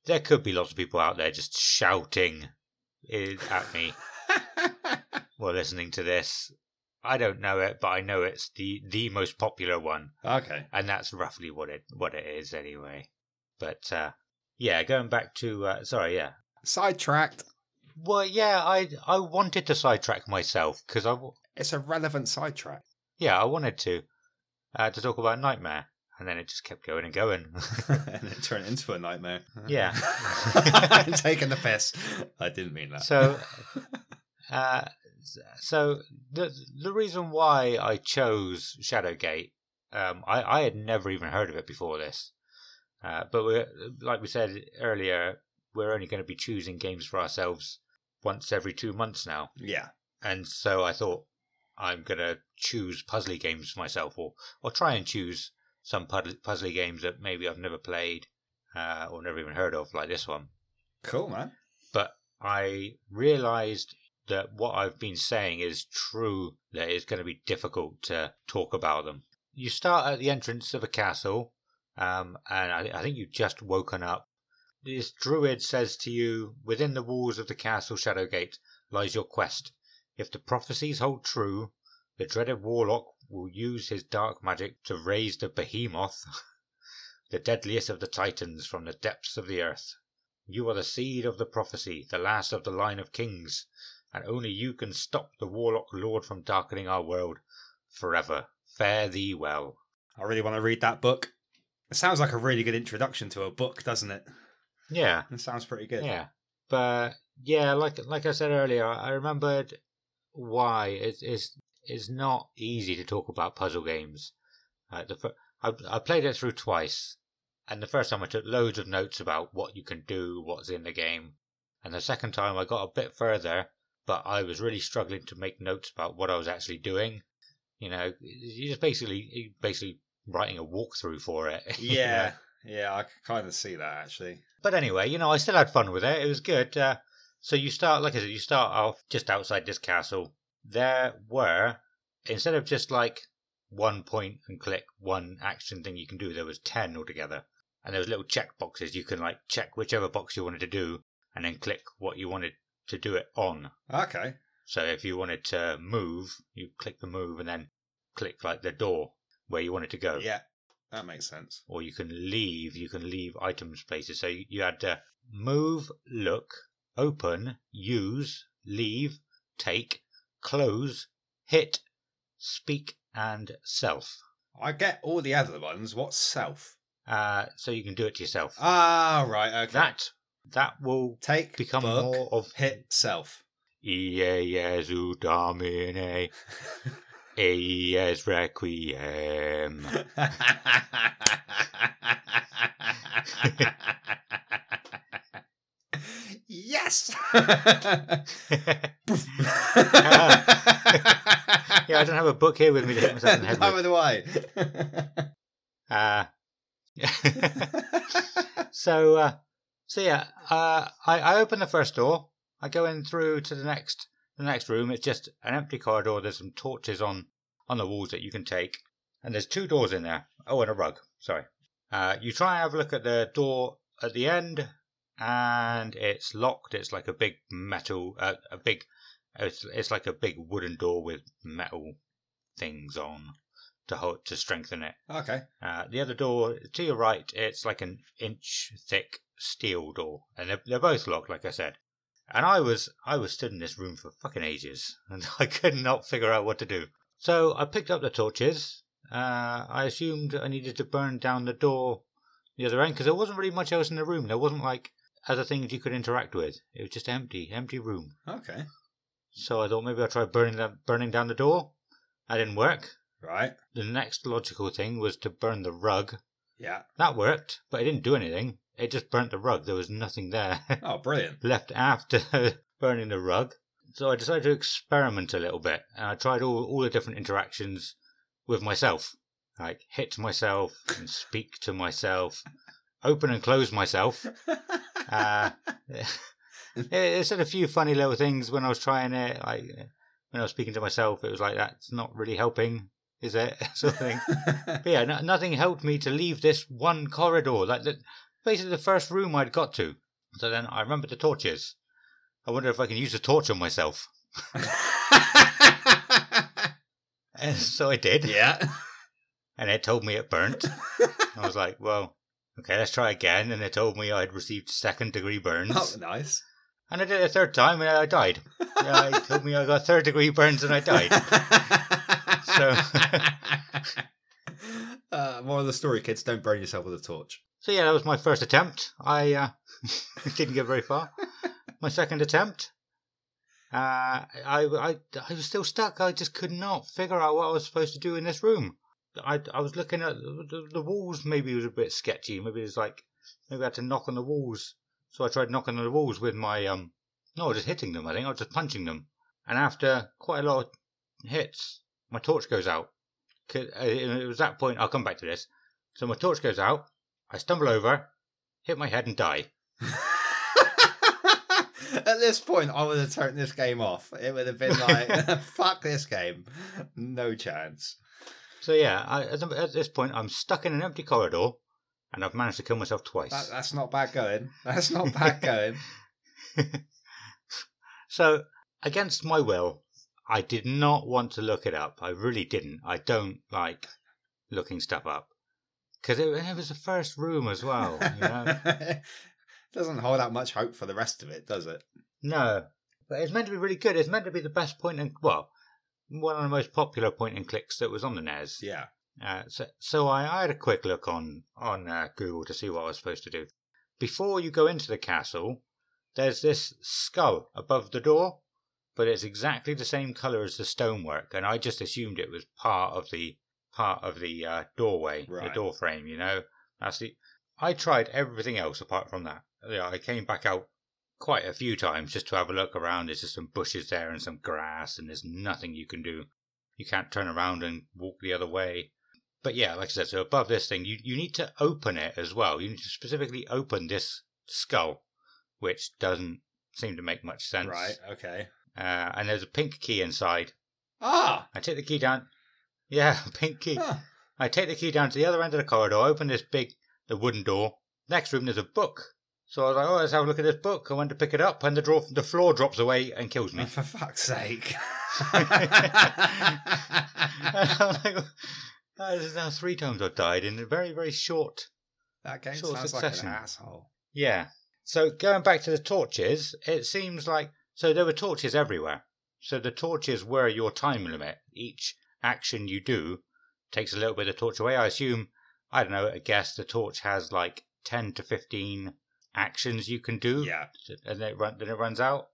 there could be lots of people out there just shouting at me <laughs> while listening to this. I don't know it, but I know it's the the most popular one, okay. and that's roughly what it what it is anyway. But uh, yeah, going back to uh, sorry, yeah. Sidetracked. Well, yeah, I I wanted to sidetrack myself because I It's a relevant sidetrack. yeah I wanted to uh, to talk about Nightmare, and then it just kept going and going. <laughs> and it turned into a nightmare. Yeah. I'm <laughs> <laughs> taking the piss. I didn't mean that. so, uh, so the the reason why I chose Shadowgate, um, I I had never even heard of it before this, uh, but we're like we said earlier, we're only going to be choosing games for ourselves once every two months now. yeah. and so I thought I'm gonna choose puzzly games for myself, or or try and choose some puzzly, puzzly games that maybe I've never played uh, or never even heard of, like this one. Cool, man. But I realised that what I've been saying is true. That it's going to be difficult to talk about them. You start at the entrance of a castle, um, and I, I think you've just woken up. This druid says to you, "Within the walls of the castle Shadowgate lies your quest." If the prophecies hold true, the dreaded warlock will use his dark magic to raise the behemoth, <laughs> the deadliest of the titans, from the depths of the earth. You are the seed of the prophecy, the last of the line of kings, and only you can stop the warlock lord from darkening our world forever. Fare thee well. I really want to read that book. It sounds like a really good introduction to a book, doesn't it? Yeah, It sounds pretty good. yeah. But yeah, like like I said earlier, I remembered why it is it's it's not easy to talk about puzzle games. Uh, the fir- I, I played it through twice, and the first time I took loads of notes about what you can do, what's in the game, and the second time I got a bit further, but I was really struggling to make notes about what I was actually doing. You know, you just basically you basically writing a walkthrough for it. <laughs> you know? Yeah. Yeah, I kind of see that actually. But anyway, you know, I still had fun with it. It was good. Uh, so you start, like I said, you start off just outside this castle. There were, instead of just like one point and click, one action thing you can do, there was 10 altogether. And there was little check boxes. You can like check whichever box you wanted to do and then click what you wanted to do it on. Okay. So if you wanted to move, you click the move and then click like the door where you wanted to go Yeah, that makes sense. or you can leave. You can leave items places. So you, you had to move, look, open, use, leave, take, close, hit, speak, and self. I get all the other ones. What's self? Uh, so you can do it to yourself. Ah, right. Okay. that that will Take become book, more of hit self. Ie Domine, <laughs> Eies Requiem. <laughs> <laughs> yes. <laughs> <laughs> yeah, I don't have a book here with me to hit myself in the head with. Neither do I. Uh, <laughs> so, uh, so yeah, uh, I, I open the first door. I go in through to the next the next room. It's just an empty corridor. There's some torches on on the walls that you can take, and there's two doors in there. Oh, and a rug. Sorry. Uh, you try and have a look at the door at the end, and it's locked. It's like a big metal, uh, a big. It's it's like a big wooden door with metal things on to hold to strengthen it. okay. Uh, the other door to your right, it's like an inch thick steel door, and they're, they're both locked, like I said. And I was I was stood in this room for fucking ages, <laughs> and I could not figure out what to do. So I picked up the torches. Uh, I assumed I needed to burn down the door the other end because there wasn't really much else in the room. There wasn't like other things you could interact with. It was just empty, empty room. Okay. So I thought maybe I'll try burning that, burning down the door. That didn't work. Right. The next logical thing was to burn the rug. Yeah. That worked, but it didn't do anything. It just burnt the rug. There was nothing there <laughs> Oh, brilliant. left after <laughs> burning the rug. So I decided to experiment a little bit. And I tried all, all the different interactions with myself. Like hit myself and speak to myself, open and close myself. <laughs> Uh, <laughs> it, it said a few funny little things when I was trying it. Like when I was speaking to myself, it was like that's not really helping, is it? <laughs> sort of thing. But yeah, no, nothing helped me to leave this one corridor. Like the, basically the first room I'd got to. So then I remembered the torches. I wonder if I can use the torch on myself. And <laughs> so I did, yeah. and it told me it burnt. I was like, well, okay, let's try again. And they told me I'd received second degree burns. Oh, nice. And I did it a third time and I died. Yeah, it <laughs> told me I got third degree burns and I died. So. <laughs> uh, more of the story, kids. Don't burn yourself with a torch. So yeah, that was my first attempt. I uh, <laughs> didn't get very far. My second attempt, uh, I, I, I was still stuck. I just could not figure out what I was supposed to do in this room. I, I was looking at the, the walls. Maybe it was a bit sketchy. Maybe it was like maybe I had to knock on the walls. So I tried knocking on the walls with my um. No, just hitting them. I think I was just punching them. And after quite a lot of hits, my torch goes out. uh, It was that point. I'll come back to this. So my torch goes out. I stumble over, hit my head, and die. <laughs> At this point, I would have turned this game off. It would have been like, <laughs> fuck this game. No chance. So yeah, I, at, this point, I'm stuck in an empty corridor, and I've managed to kill myself twice. That, that's not bad going. <laughs> That's not bad going. <laughs> so, against my will, I did not want to look it up. I really didn't. I don't like looking stuff up because it, it was the first room as well. You know? <laughs> Doesn't hold out much hope for the rest of it, does it? no, but it's meant to be really good. It's meant to be the best point and well, one of the most popular point and clicks that was on the NES. Yeah. Uh, so, so I, I had a quick look on on uh, Google to see what I was supposed to do. Before you go into the castle, there's this skull above the door, but it's exactly the same color as the stonework, and I just assumed it was part of the part of the uh, doorway, Right. the door frame. You know, that's the. I tried everything else apart from that. Yeah, I came back out quite a few times just to have a look around. There's just some bushes there and some grass, and there's nothing you can do. You can't turn around and walk the other way. But yeah, like I said, so above this thing, you, you need to open it as well. You need to specifically open this skull, which doesn't seem to make much sense. Right. Okay. Uh, and there's a pink key inside. Ah. I take the key down. Yeah, <laughs> pink key. Huh. I take the key down to the other end of the corridor, open this big, the wooden door. Next room, there's a book. So I was like, oh, let's have a look at this book. I went to pick it up, and the, draw, the floor drops away and kills me. <laughs> For fuck's sake. I'm like, "Oh, this is now three times I've died in a very, very short. that game Short sounds like an asshole. Yeah. So going back to the torches, it seems like so there were torches everywhere. So the torches were your time limit. Each action you do takes a little bit of torch away. I assume, I don't know, I guess the torch has like ten to fifteen actions you can do. Yeah. and then it run, then it runs out,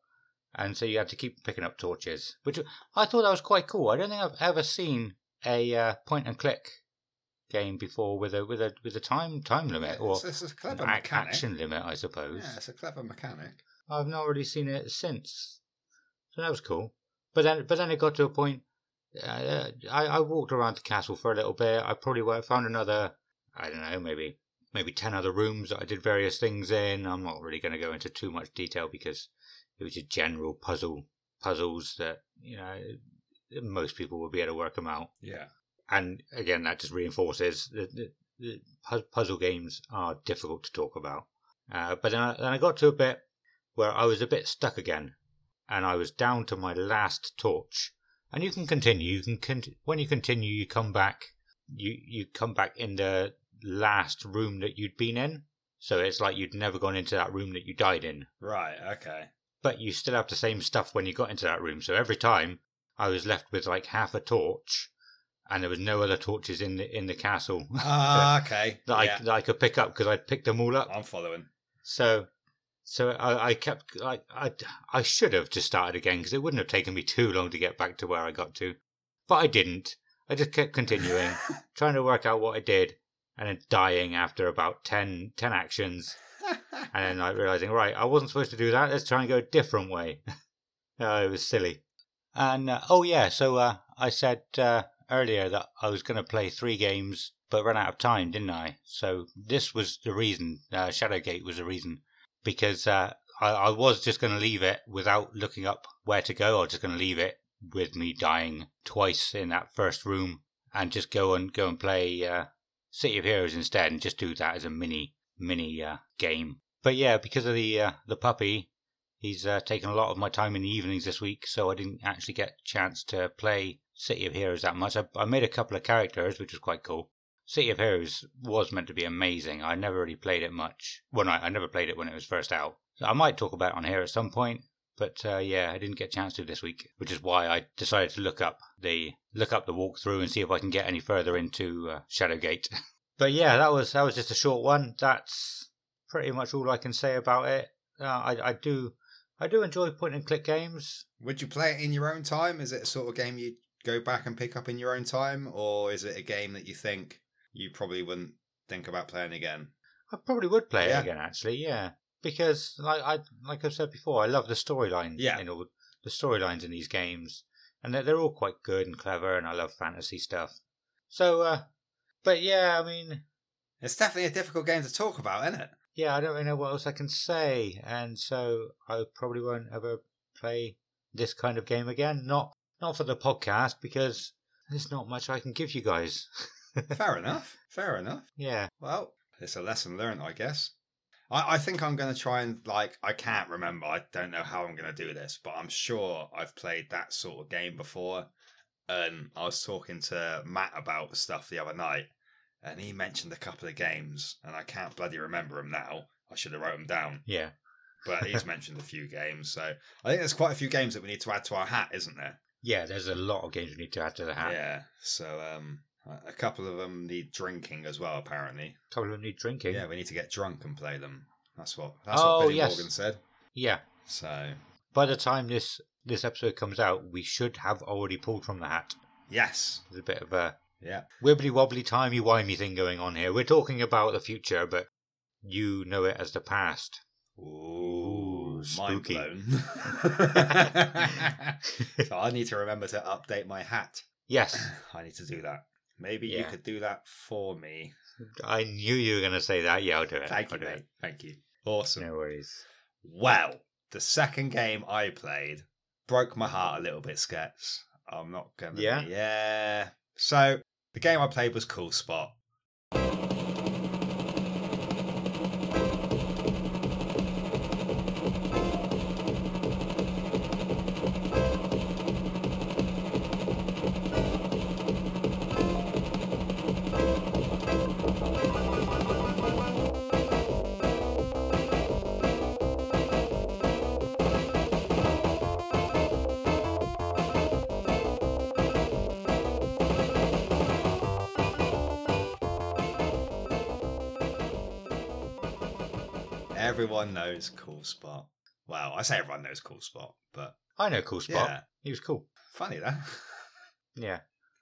and so you have to keep picking up torches, which I thought that was quite cool. I don't think I've ever seen a uh, point and click game before with a with a with a time time limit or It's, it's a clever mechanic. action limit, I suppose. Yeah, it's a clever mechanic. I've not really seen it since, so that was cool. But then, but then it got to a point. Uh, I, I walked around the castle for a little bit. I probably found another, I don't know, maybe maybe ten other rooms that I did various things in. I'm not really going to go into too much detail because it was just general puzzle puzzles that you know most people will be able to work them out. Yeah. And again, that just reinforces pu- puzzle games are difficult to talk about. Uh, but then I, then I got to a bit where I was a bit stuck again, and I was down to my last torch. And you can continue. You can cont- when you continue, you come back. You you come back in the last room that you'd been in. So it's like you'd never gone into that room that you died in Right. Okay. but you still have the same stuff when you got into that room. So every time I was left with like half a torch, and there was no other torches in the in the castle <laughs> Ah, okay. that, yeah. I, that I could pick up because I'd picked them all up. I'm following. So, so I, I kept like I I should have just started again because it wouldn't have taken me too long to get back to where I got to, but I didn't. I just kept continuing, <laughs> trying to work out what I did, and then dying after about 10, 10 actions, <laughs> and then like realizing, right, I wasn't supposed to do that. Let's try and go a different way. oh, <laughs> it was silly. And uh, oh yeah, so uh, I said uh, earlier that I was going to play three games, but ran out of time, didn't I? So this was the reason. Uh, Shadowgate was the reason because uh, I, I was just going to leave it without looking up where to go. I was just going to leave it with me dying twice in that first room and just go and go and play uh, City of Heroes instead, and just do that as a mini mini uh, game. But yeah, because of the uh, the puppy, he's uh, taken a lot of my time in the evenings this week, so I didn't actually get a chance to play City of Heroes that much. I, I made a couple of characters, which was quite cool. City of Heroes was meant to be amazing. I never really played it much. Well, I, I never played it when it was first out. So I might talk about it on here at some point. But uh, yeah, I didn't get a chance to this week, which is why I decided to look up the look up the walkthrough and see if I can get any further into uh, Shadowgate. <laughs> but yeah, that was that was just a short one. That's pretty much all I can say about it. Uh, I I do I do enjoy point and click games. Would you play it in your own time? Is it a sort of game you go back and pick up in your own time, or is it a game that you think you probably wouldn't think about playing again? I probably would play Yeah. it again, actually. Yeah, because like I like I've said before, I love the storylines. Yeah. in all the storylines in these games, and they're, they're all quite good and clever, and I love fantasy stuff. So, uh, but yeah, I mean, It's definitely a difficult game to talk about, isn't it? yeah, I don't really know what else I can say, and so I probably won't ever play this kind of game again. Not not for the podcast because there's not much I can give you guys. <laughs> Fair enough. Fair enough. yeah, Well, it's a lesson learned, I guess. I, I think I'm going to try and, like, I can't remember. I don't know how I'm going to do this, but I'm sure I've played that sort of game before. And I was talking to Matt about stuff the other night, and he mentioned a couple of games, and I can't bloody remember them now. I should have wrote them down, yeah, but he's <laughs> mentioned a few games. So I think there's quite a few games that we need to add to our hat, isn't there? yeah. There's a lot of games we need to add to the hat. Yeah. So um, a couple of them need drinking as well, apparently. A couple of them need drinking. Yeah, we need to get drunk and play them. That's what that's Oh, what Billy yes. Morgan said. yeah. So by the time this this episode comes out, we should have already pulled from the hat. yes, There's a bit of a yeah, wibbly wobbly timey wimey thing going on here. We're talking about the future, but you know it as the past. ooh, mind spooky. blown. <laughs> <laughs> so I need to remember to update my hat. Yes, <sighs> I need to do that. Maybe you could do that for me. I knew you were going to say that. Yeah, I'll do it. Thank I'll you, mate. Thank you. Awesome. No worries. Well, the second game I played broke my heart a little bit, Skets. I'm not gonna. Yeah? Yeah. So the game I played was Cool Spot. Everyone knows Cool Spot. Well, I say everyone knows Cool Spot, but I know Cool Spot. Yeah. He was cool. funny though. <laughs> Yeah.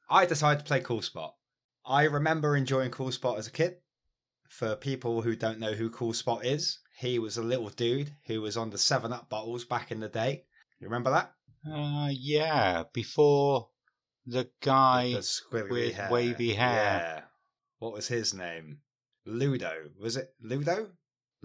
I decided to play Cool Spot. I remember enjoying Cool Spot as a kid. For people who don't know who Cool Spot is, he was a little dude who was on the 7 Up bottles back in the day. You remember that? Uh, yeah. Before the guy. the with hair. wavy hair. Yeah. What was his name? Ludo. Was it Ludo?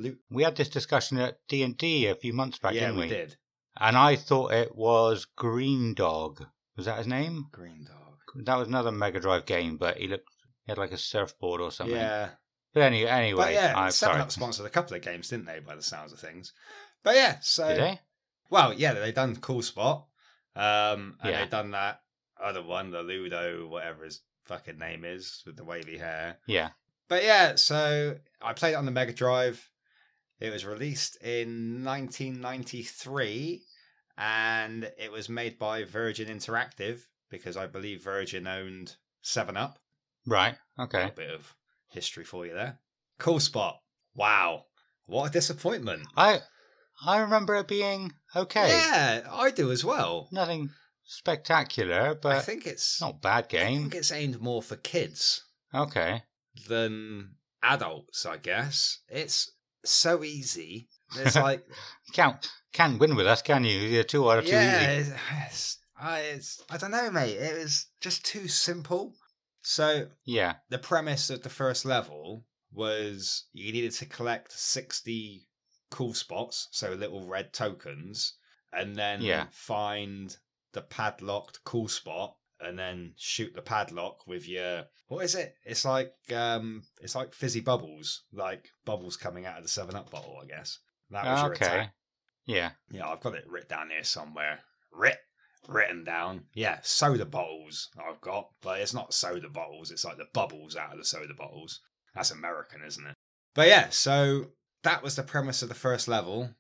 Lu- We had this discussion at D and D a few months back, yeah, didn't we we? did. And I thought it was Green Dog. Was that his name? Green Dog. That was another Mega Drive game, but he looked he had like a surfboard or something. Yeah. But any, anyway, But yeah, I'm Seven sorry. Up sponsored a couple of games, didn't they? By the sounds of things. But yeah, so Did they? well, yeah, they done Cool Spot, um, and Yeah. they done that other one, the Ludo, whatever his fucking name is, with the wavy hair. Yeah. But yeah, so I played it on the Mega Drive. It was released in 1993, and it was made by Virgin Interactive because I believe Virgin owned Seven Up. Right. Okay. little bit of history for you there. Cool spot. Wow. What a disappointment. I I remember it being okay. Yeah, I do as well. Nothing spectacular, but I think it's not bad game. I think it's aimed more for kids Okay. than adults. I guess it's so easy. It's <laughs> like Can't can't win with us, can you? You're too hard, too yeah, easy. it's, it's, I, don't know, mate. It was just too simple. So Yeah. the premise of the first level was you needed to collect 60 cool spots, so little red tokens, and then Yeah. find the padlocked cool spot and then shoot the padlock with your what is it? It's like um it's like fizzy bubbles, like bubbles coming out of the 7 up bottle, I guess. That was your attack. Yeah. Yeah, I've got it written down here somewhere. Writ written down. Yeah, soda bottles I've got, but it's not soda bottles, it's like the bubbles out of the soda bottles. That's American, isn't it? But yeah, so that was the premise of the first level.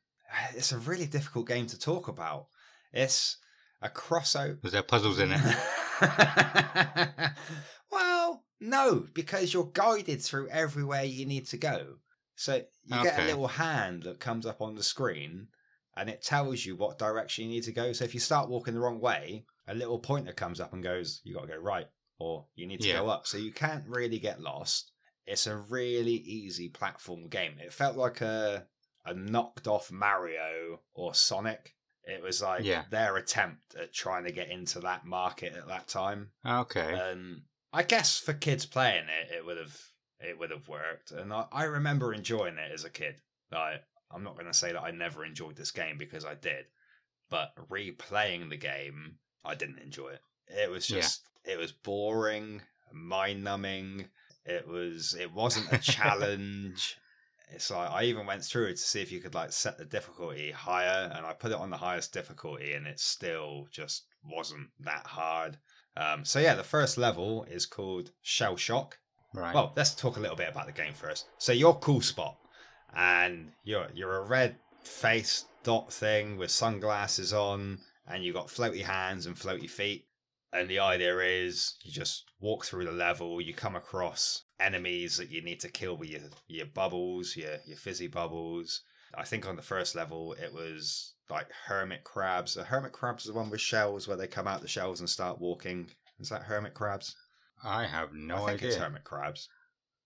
It's a really difficult game to talk about. It's a crossover. Was there puzzles in it? <laughs> <laughs> well, no, because you're guided through everywhere you need to go. So you get a little hand that comes up on the screen and it tells you what direction you need to go. So if you start walking the wrong way, a little pointer comes up and goes, You got to go right or you need to Yeah. go up. So you can't really get lost. It's a really easy platform game. It felt like a, a knocked off Mario or Sonic. It was like Yeah. their attempt at trying to get into that market at that time. Okay. And I guess for kids playing it, it would have it would have worked. And I, I remember enjoying it as a kid. Like I'm not going to say that I never enjoyed this game because I did, but replaying the game, I didn't enjoy it. It was Yeah. just it was boring, mind numbing. It was it wasn't a <laughs> challenge. It's like I even went through to see if you could like set the difficulty higher, and I put it on the highest difficulty, and it still just wasn't that hard. Um, so yeah, the first level is called Shell Shock. right. Well, let's talk a little bit about the game first. So you're Cool Spot, and you're you're a red face dot thing with sunglasses on, and you got floaty hands and floaty feet. And the idea is you just walk through the level, you come across enemies that you need to kill with your your bubbles, your your fizzy bubbles. I think on the first level it was like hermit crabs. The hermit crabs is the one with shells where they come out the shells and start walking. Is that hermit crabs? I have no I think idea. it's hermit crabs.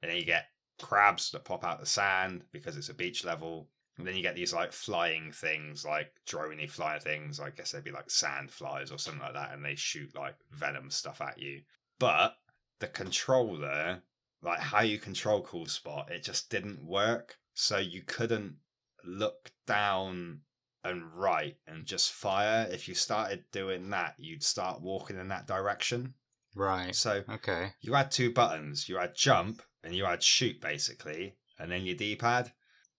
And then you get crabs that pop out the sand because it's a beach level. And then you get these like flying things, like droney flying things. I guess they'd be like sand flies or something like that, and they shoot like venom stuff at you. But the controller, like how you control Cool Spot, it just didn't work. So you couldn't look down and right and just fire. If you started doing that, you'd start walking in that direction. Right. So Okay. you had two buttons. You had jump and you had shoot basically, and then your D pad,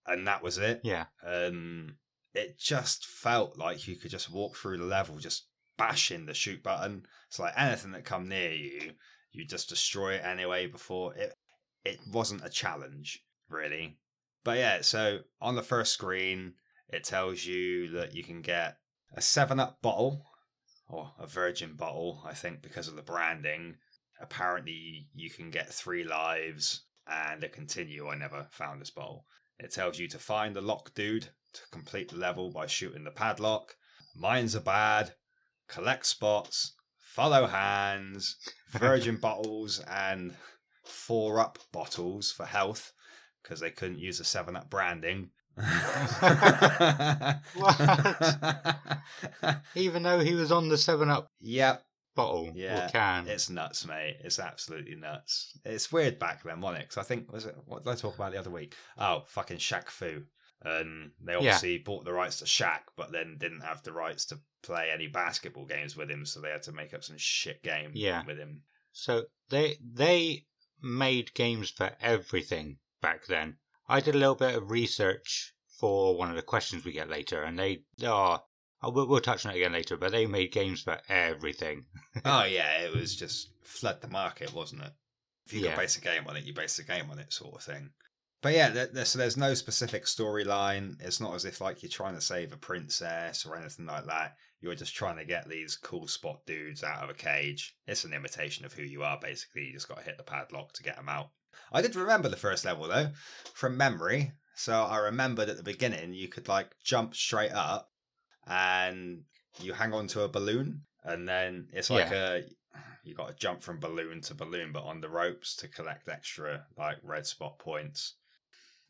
and that was it. Yeah. And it just felt like you could just walk through the level, just bashing the shoot button. It's like anything that come near you, you just destroy it anyway. Before it, it wasn't a challenge really. But yeah, so on the first screen, it tells you that you can get a Seven Up bottle or a Virgin bottle. I think because of the branding apparently you can get three lives and a continue. I never found this bottle. It tells you to find the lock dude to complete the level by shooting the padlock. Mines are bad. Collect spots. Follow hands. Virgin <laughs> bottles and four up bottles for health because they couldn't use the seven up branding. <laughs> <laughs> Even though he was on the Seven Up Yep, bottle Yeah, or can. It's nuts, mate. It's absolutely nuts. It's weird back then, wasn't it? 'Cause I think was it what did I talk about the other week? Oh, fucking Shaq Fu. And they Yeah. obviously bought the rights to Shaq, but then didn't have the rights to play any basketball games with him, so they had to make up some shit game Yeah. with him. So they they made games for everything back then. I did a little bit of research for one of the questions we get later, and they are. Oh, we'll, we'll touch on it again later, but they made games for everything. <laughs> oh yeah, it was just flood the market, wasn't it? If you Yeah. could base a game on it, you base a game on it, sort of thing. But yeah, there, there- so there's no specific storyline. It's not as if like you're trying to save a princess or anything like that. You're just trying to get these cool spot dudes out of a cage. It's an imitation of who you are, basically. You just got to hit the padlock to get them out. I did remember the first level though, from memory. So I remembered at the beginning you could like jump straight up and you hang on to a balloon and then it's like a you got to jump from balloon to balloon, but on the ropes to collect extra like red spot points.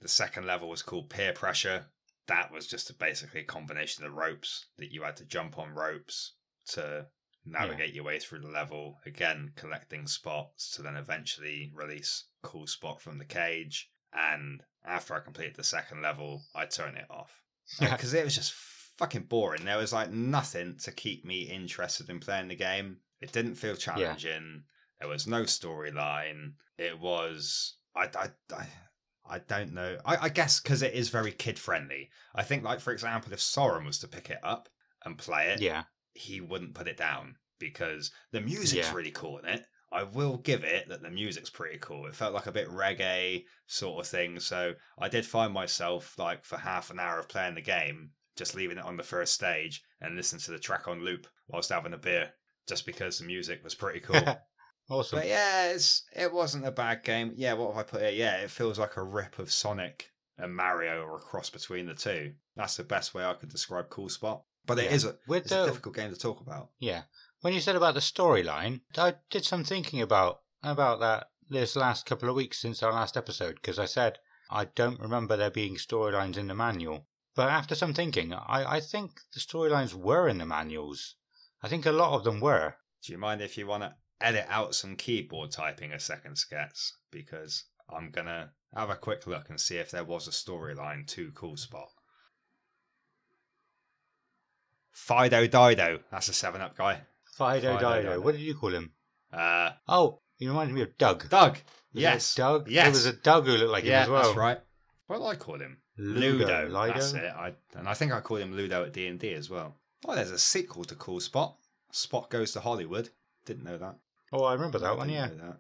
The second level was called pier pressure. That was just a, basically a combination of ropes that you had to jump on ropes to navigate your way through the level. Again, collecting spots to then eventually release cool spot from the cage. And after I completed the second level, I turned it off <laughs> because it was just fucking boring. There was like nothing to keep me interested in playing the game. It didn't feel challenging. There was no storyline. It was I I I, I don't know. I, I guess because it is very kid friendly. I think like for example, if Soren was to pick it up and play it, Yeah. he wouldn't put it down because the music's Yeah. really cool in it. I will give it that the music's pretty cool. It felt like a bit reggae sort of thing. So I did find myself like for half an hour of playing the game, just leaving it on the first stage and listening to the track on loop whilst having a beer, just because the music was pretty cool. <laughs> awesome. But yeah, it's, it wasn't a bad game. Yeah, what have I put here? Yeah, it feels like a rip of Sonic and Mario or a cross between the two. That's the best way I could describe Cool Spot. But it Yeah. is a, it's a difficult game to talk about. Yeah. When you said about the storyline, I did some thinking about about that this last couple of weeks since our last episode because I said I don't remember there being storylines in the manual. But after some thinking, I, I think the storylines were in the manuals. I think a lot of them were. Do you mind if you want to edit out some keyboard typing a second, Skets? Because I'm going to have a quick look and see if there was a storyline to Cool Spot. Fido Dido. That's a 7 Up guy. Fido Fido Dido. Dido. What did you call him? Uh, Oh, he reminded me of Doug. Doug. Was yes. Doug. Yes. There was a Doug who looked like yeah, him as well. that's right. What did I call him? Ludo. Lido? That's it. I, and I think I called him Ludo at D and D as well. Oh, there's a sequel to Cool Spot. Spot goes to Hollywood. Didn't know that. Oh, I remember I that one. Yeah. that.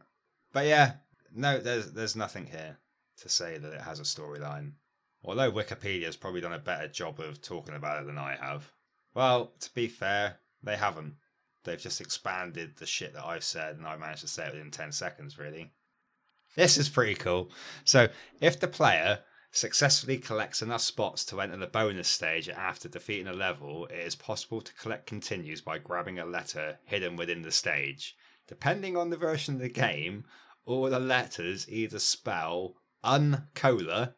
But yeah, no, there's there's nothing here to say that it has a storyline. Although Wikipedia's probably done a better job of talking about it than I have. Well, to be fair, they haven't. They've just expanded the shit that I've said, and I managed to say it within 10 seconds, really. This is pretty cool. So, if the player successfully collects enough spots to enter the bonus stage after defeating a level, it is possible to collect continues by grabbing a letter hidden within the stage. Depending on the version of the game, all the letters either spell uncola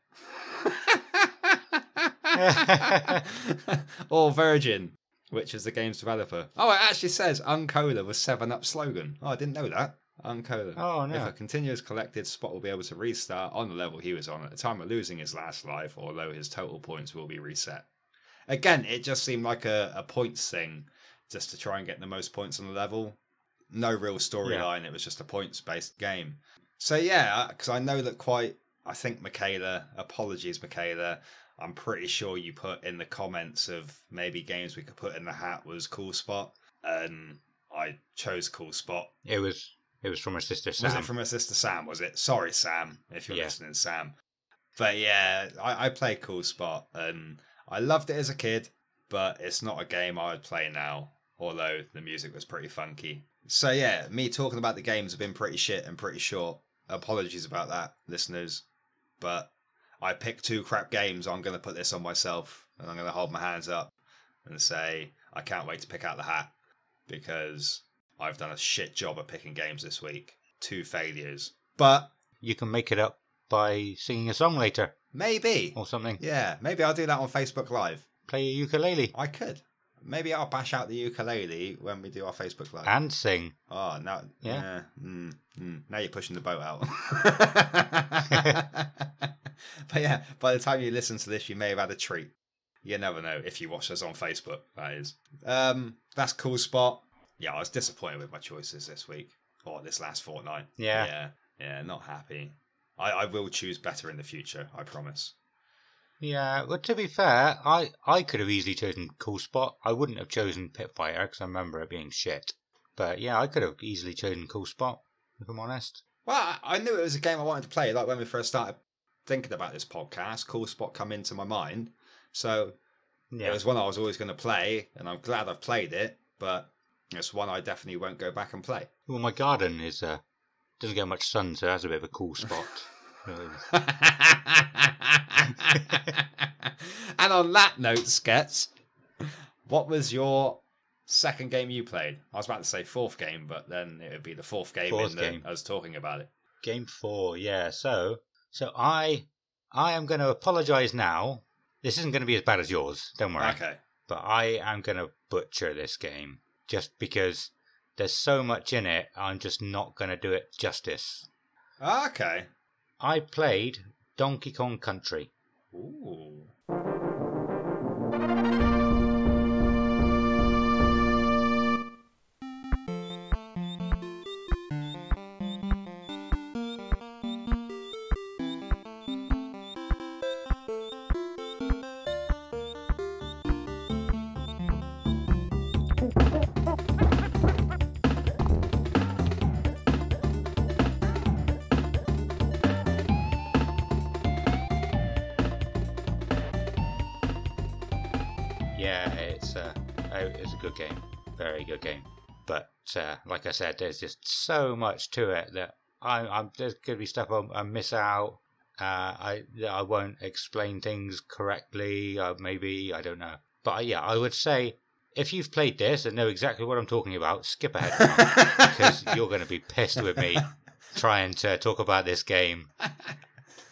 <laughs> or virgin, which is the game's developer. Oh, it actually says Uncola was 7 Up slogan. Oh, I didn't know that. Uncola. Oh, no! If a continuous collected, Spot will be able to restart on the level he was on at the time of losing his last life, although his total points will be reset. Again, it just seemed like a, a points thing, just to try and get the most points on the level. No real storyline, it was just a points based game. So, yeah, uh, because I know that quite, I think, Michaela, apologies, Michaela, I'm pretty sure you put in the comments of maybe games we could put in the hat was Cool Spot, and I chose Cool Spot It was. It was from her sister Sam. was it from her sister Sam? Was it? Sorry, Sam, if you're Yeah. listening, Sam. But yeah, I, I played Cool Spot and I loved it as a kid, but it's not a game I would play now. Although the music was pretty funky. So yeah, me talking about the games have been pretty shit and pretty short. Apologies about that, listeners. But I picked two crap games. I'm going to put this on myself and I'm going to hold my hands up and say I can't wait to pick out the hat because I've done a shit job at picking games this week. Two failures. But you can make it up by singing a song later maybe. or something. Yeah, maybe I'll do that on Facebook Live. Play a ukulele I could. Maybe I'll bash out the ukulele when we do our Facebook Live. and sing. oh, now, Yeah. Yeah. mm, mm. Now you're pushing the boat out. <laughs> <laughs> but yeah, by the time you listen to this, you may have had a treat. You never know if you watch us on Facebook, that is. Um, that's cool spot. Yeah, I was disappointed with my choices this week or this last fortnight. Yeah. Yeah, yeah, not happy. I, I will choose better in the future, I promise. Yeah, well, to be fair, I, I could have easily chosen Cool Spot. I wouldn't have chosen Pit Fighter because I remember it being shit. But yeah, I could have easily chosen Cool Spot, if I'm honest. Well, I- I knew it was a game I wanted to play. Like when we first started thinking about this podcast, Cool Spot come into my mind. So Yeah, it was one I was always going to play, and I'm glad I've played it. But it's one I definitely won't go back and play. well, my garden is uh, doesn't get much sun, so it has a bit of a cool spot. <laughs> And on that note, Skets, what was your second game you played? I was about to say fourth game, but then it would be the fourth game Fourth in the, game. us talking about it. Game four, yeah. So, so I, I am going to apologise now. This isn't going to be as bad as yours. Don't worry. Okay. But I am going to butcher this game just because there's so much in it. I'm just not going to do it justice. Ah, okay. I played Donkey Kong Country. Ooh. Yeah, it's a oh, it's a good game, very good game. But uh, like I said, there's just so much to it that I, I'm there's going to be stuff I'll, I miss out. Uh, I I won't explain things correctly. Uh, maybe I don't know. But uh, yeah, I would say if you've played this and know exactly what I'm talking about, skip ahead <laughs> because you're going to be pissed with me trying to talk about this game.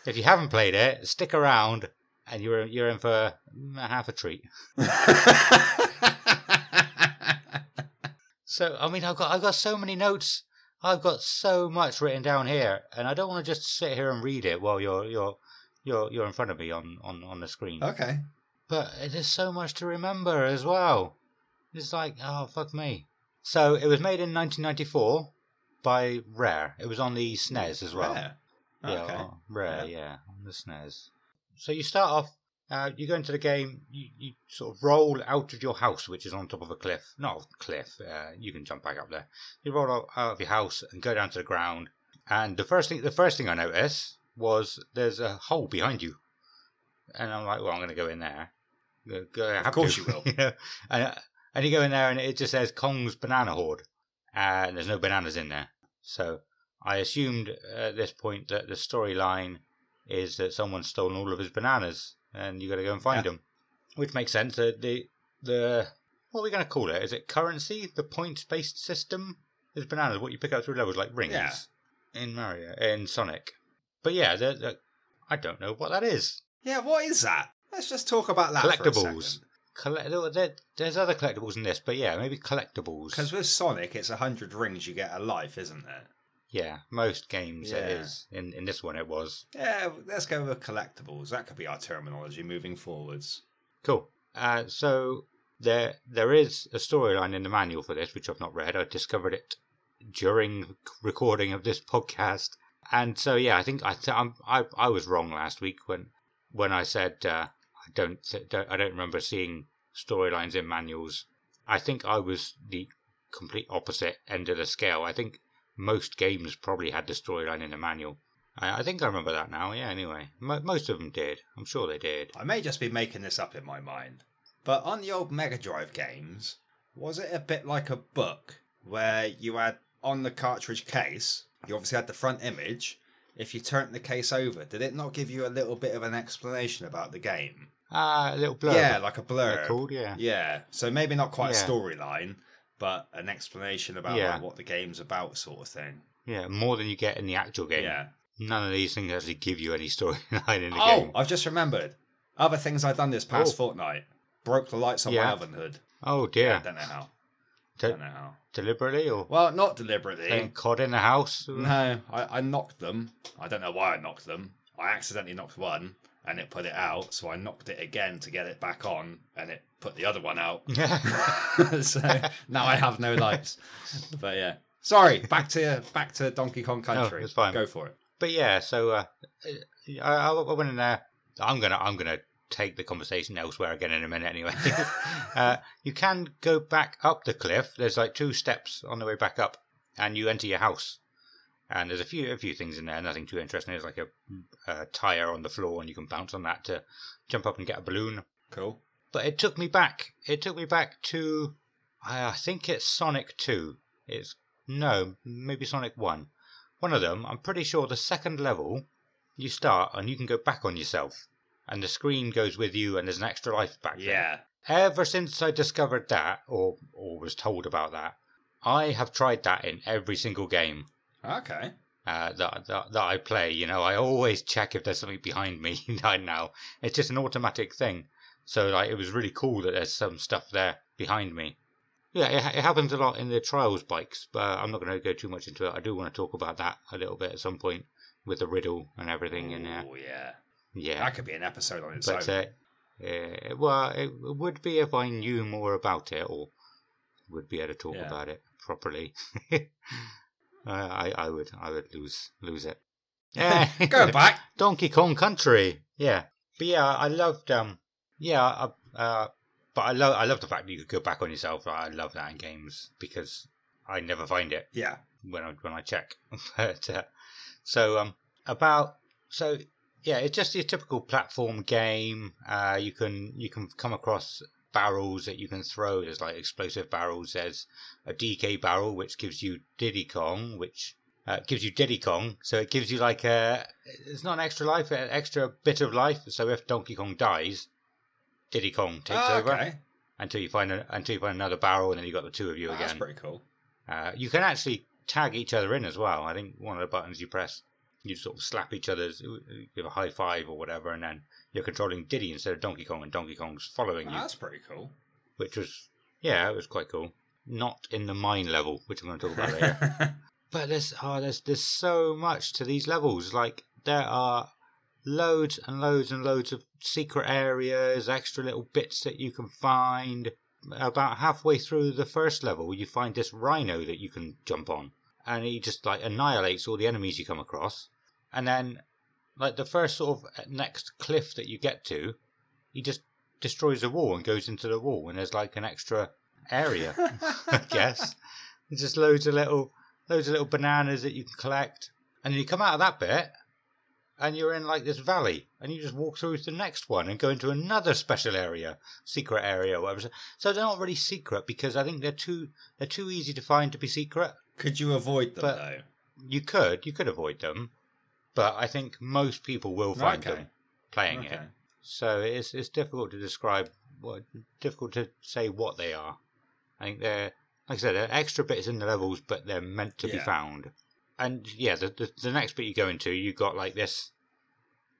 If you haven't played it, stick around, and you're you're in for half a treat. <laughs> So I mean, I've got I've got so many notes. I've got so much written down here, and I don't want to just sit here and read it while you're you're you're you're in front of me on on on the screen. okay. But there's so much to remember as well. It's like oh fuck me. So it was made in 1994 by Rare. It was on the SNES as well. Rare. Yeah, Okay. on- Rare, Yeah. yeah. on the SNES. So you start off, uh, you go into the game, you, you sort of roll out of your house, which is on top of a cliff. Not a cliff, uh, you can jump back up there. You roll out, out of your house and go down to the ground. And the first thing, the first thing I noticed was there's a hole behind you, and I'm like, well, I'm going to go in there. Go, go, I course to. you will. <laughs> know? and, uh, and you go in there, and it just says Kong's Banana Hoard, and there's no bananas in there. So I assumed at this point that the storyline is that someone's stolen all of his bananas, and you got to go and find Yeah. them, which makes sense. The the, the what are we going to call it? Is it currency? The points based system is bananas. What you pick up through levels like rings Yeah. in Mario in Sonic. But yeah, the, the, I don't know what that is. Yeah, what is that? Let's just talk about that Collectibles. Collect- there, there's other collectibles in this, but yeah, maybe collectibles. Because with Sonic, it's a hundred rings you get a life, isn't it? Yeah, most games Yeah. is. In in this one, it was. Yeah, let's go with collectibles. That could be our terminology moving forwards. Cool. Uh, so there there is a storyline in the manual for this, which I've not read. I discovered it during recording of this podcast, and so yeah, I think I th- I I was wrong last week when when I said uh, I don't, th- don't I don't remember seeing storylines in manuals. I think I was the complete opposite end of the scale. I think most games probably had the storyline in the manual. I, I think I remember that now. Yeah. Anyway, Mo most of them did. I'm sure they did. I may just be making this up in my mind, but on the old Mega Drive games, was it a bit like a book where you had on the cartridge case, you obviously had the front image. If you turned the case over, did it not give you a little bit of an explanation about the game? Ah, a little blurb. Yeah, like a blur. called, yeah. Yeah, so maybe not quite Yeah. a storyline, but an explanation about Yeah. like, what the game's about, sort of thing. Yeah, more than you get in the actual game. Yeah. None of these things actually give you any storyline in the Oh, game. I've just remembered. Other things I've done this past Oh. fortnight. Broke the lights on my Yeah. oven hood. Oh dear. Don't know how. De- Don't know how. deliberately or Well, not deliberately. playing COD in the house? No, I, I knocked them. I don't know why I knocked them. I accidentally knocked one and it put it out, so I knocked it again to get it back on and it put the other one out. <laughs> <laughs> So now I have no lights. But yeah. Sorry, back to back to Donkey Kong Country. it's fine. Go for it. but yeah, so uh, I, I went in there. I'm gonna I'm gonna take the conversation elsewhere again in a minute anyway. <laughs> uh, you can go back up the cliff. There's like two steps on the way back up, and you enter your house. And there's a few a few things in there, nothing too interesting. There's like a, a tire on the floor, and you can bounce on that to jump up and get a balloon. Cool. But it took me back. It took me back to, I I think it's Sonic Two. It's no, maybe Sonic One. One of them. I'm pretty sure the second level, you start and you can go back on yourself, and the screen goes with you, and there's an extra life back there. Yeah. ever since I discovered that, or or was told about that, I have tried that in every single game Okay. uh, that, that that I play. You know, I always check if there's something behind me <laughs> right now. It's just an automatic thing. So like, it was really cool that there's some stuff there behind me. Yeah, it, it happens a lot in the trials bikes, but I'm not going to go too much into it. I do want to talk about that a little bit at some point with the riddle and everything in there. Oh yeah. Yeah, That could be an episode on its but own. uh, uh, well, it would be if I knew more about it, or would be able to talk Yeah. about it properly. <laughs> uh, I, I would, I would lose, lose it. <laughs> Yeah, Go back. <laughs> Donkey Kong Country. Yeah, but yeah, I loved. Um, yeah, I, uh, but I love, I love the fact that you could go back on yourself. I love that in games because I never find it Yeah. when I when I check. <laughs> but uh, so um about so yeah, it's just your typical platform game. Uh, you can you can come across barrels that you can throw. There's like explosive barrels. There's a DK barrel which gives you Diddy Kong, which uh, gives you Diddy Kong. So it gives you like a it's not an extra life, an extra bit of life. So if Donkey Kong dies, Diddy Kong takes Ah, over until you find a, until you find another barrel, and then you got the two of you Oh, again. that's pretty cool. Uh, you can actually tag each other in as well. I think one of the buttons you press, you sort of slap each other's, give a high five or whatever, and then you're controlling Diddy instead of Donkey Kong, and Donkey Kong's following Oh, you, that's pretty cool. which was, yeah, it was quite cool. Not in the mine level, which I'm going to talk about later. <laughs> But there's, oh, there's, there's so much to these levels. Like there are loads and loads and loads of secret areas, extra little bits that you can find. About halfway through the first level, you find this rhino that you can jump on, and he just like annihilates all the enemies you come across. And then, like the first sort of uh, next cliff that you get to, he just destroys the wall and goes into the wall, and there's like an extra area, <laughs> I guess. There's just loads of little, loads of little bananas that you can collect, and then you come out of that bit, and you're in like this valley, and you just walk through to the next one and go into another special area, secret area, or whatever. So they're not really secret because I think they're too they're too easy to find to be secret. Could you avoid them But- though? You could you could avoid them, but I think most people will find Okay. them playing it. So it's it's difficult to describe what difficult to say what they are. I think they're like I said, they're extra bits in the levels, but they're meant to be found. And yeah, the, the the next bit you go into, you got like this.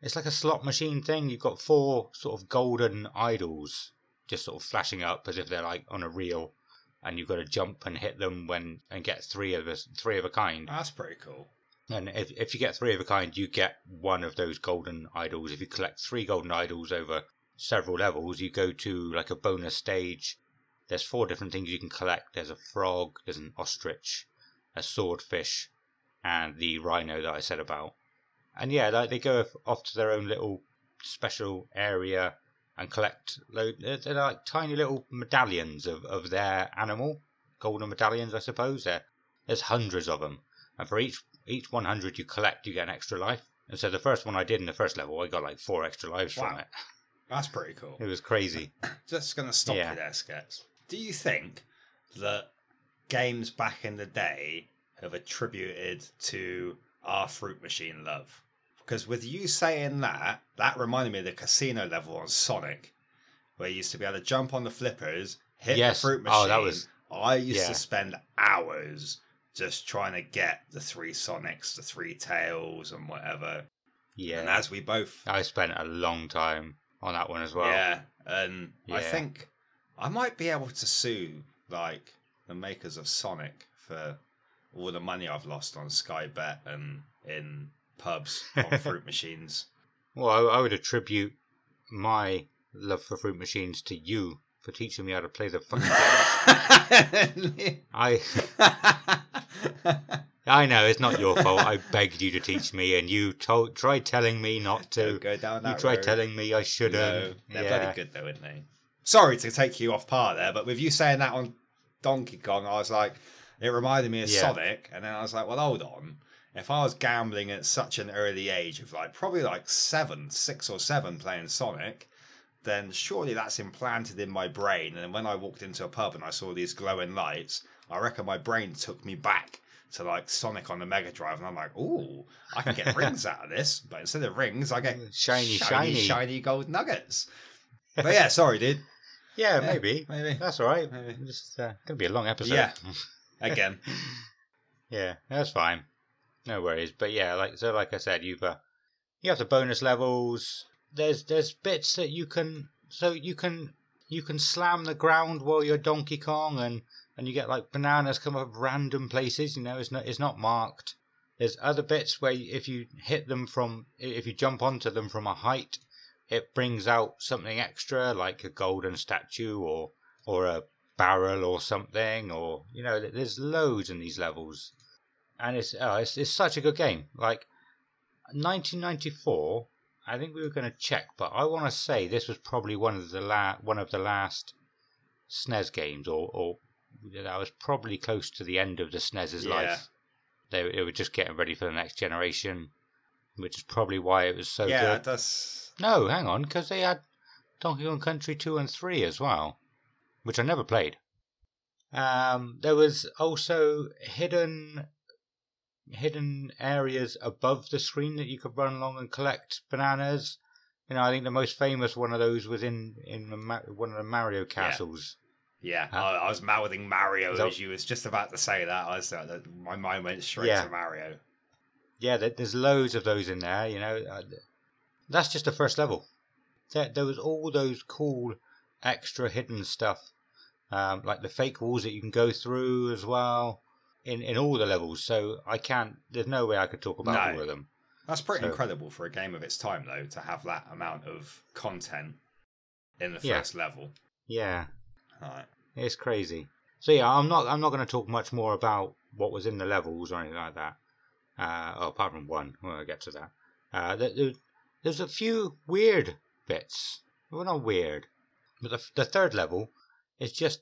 It's like a slot machine thing. You've got four sort of golden idols just sort of flashing up as if they're like on a reel, and you've got to jump and hit them when and get three of us three of a kind. That's pretty cool. And if, if you get three of a kind, you get one of those golden idols. If you collect three golden idols over several levels, you go to like a bonus stage. There's four different things you can collect. There's a frog, there's an ostrich, a swordfish, and the rhino that I said about. And yeah, like they go off- to their own little special area and collect. They're they're like tiny little medallions of, of their animal, golden medallions, I suppose. There, there's hundreds of them, and for each each 100 you collect, you get an extra life. And so the first one I did in the first level, I got like four extra lives from it. That's pretty cool. It was crazy. <coughs> Just going to stop Yeah. you there, Skets. Do you think that games back in the day have attributed to our fruit machine love? Because with you saying that, that reminded me of the casino level on Sonic, where you used to be able to jump on the flippers, hit Yes. the fruit machine. Oh, that was- I used yeah. to spend hours just trying to get the three Sonics, the three Tails, and whatever. Yeah. And as we both I spent a long time on that one as well. yeah, and I think I might be able to sue like the makers of Sonic for all the money I've lost on Sky Bet and in pubs on <laughs> fruit machines. Well, I, I would attribute my love for fruit machines to you for teaching me how to play the fucking <laughs> game. <laughs> I <laughs> I know it's not your fault. I begged you to teach me, and you told tried telling me not to. Don't go down You tried road. telling me I shouldn't. they're yeah. bloody good though, aren't they? Sorry to take you off par there, but with you saying that on Donkey Kong, I was like, it reminded me of Yeah. Sonic, and then I was like, well, hold on. If I was gambling at such an early age of like probably like seven, six or seven playing Sonic, then surely that's implanted in my brain. And then when I walked into a pub and I saw these glowing lights, I reckon my brain took me back to like Sonic on the Mega Drive, and I'm like, ooh, I can get rings out of this, but instead of rings, I get <laughs> Shiny, shiny, shiny. shiny gold nuggets. But yeah, sorry, dude. <laughs> Yeah, maybe. maybe. That's all right. Maybe. Is uh, to be a long episode. Yeah. <laughs> Again. yeah, that's fine. No worries. But yeah, like so, like I said, you've uh, you have the bonus levels. There's there's bits that you can so you can you can slam the ground while you're Donkey Kong and and you get like bananas come up random places. You know, it's not it's not marked. There's other bits where if you hit them from if you jump onto them from a height, it brings out something extra like a golden statue or or a barrel or something or you know there's loads in these levels and it's oh, it's, it's such a good game like 1994 i think we were going to check but i want to say this was probably one of the la- one of the last snes games or or that was probably close to the end of the snes's Yeah. life they, they were just getting ready for the next generation which is probably why it was so yeah, good it does. no, hang on, because they had Donkey Kong Country 2 and 3 as well, which I never played. Um, there was also hidden hidden areas above the screen that you could run along and collect bananas. You know, I think the most famous one of those was in in one of the Mario castles. Yeah, Huh? I, I was mouthing Mario as you was just about to say that. I was uh, my mind went straight Yeah. to Mario. Yeah, there's loads of those in there. You know, uh, that's just the first level. There, there was all those cool extra hidden stuff, um, like the fake walls that you can go through as well in in all the levels. So I can't. There's no way I could talk about No. all of them. That's pretty So- incredible for a game of its time, though, to have that amount of content in the Yeah. first level. Yeah, Right. It's crazy. So yeah, I'm not. I'm not going to talk much more about what was in the levels or anything like that. Uh, oh, apart from one, when I get to that. Uh, there, there- there's a few weird bits. Well, not weird, but the, the third level is just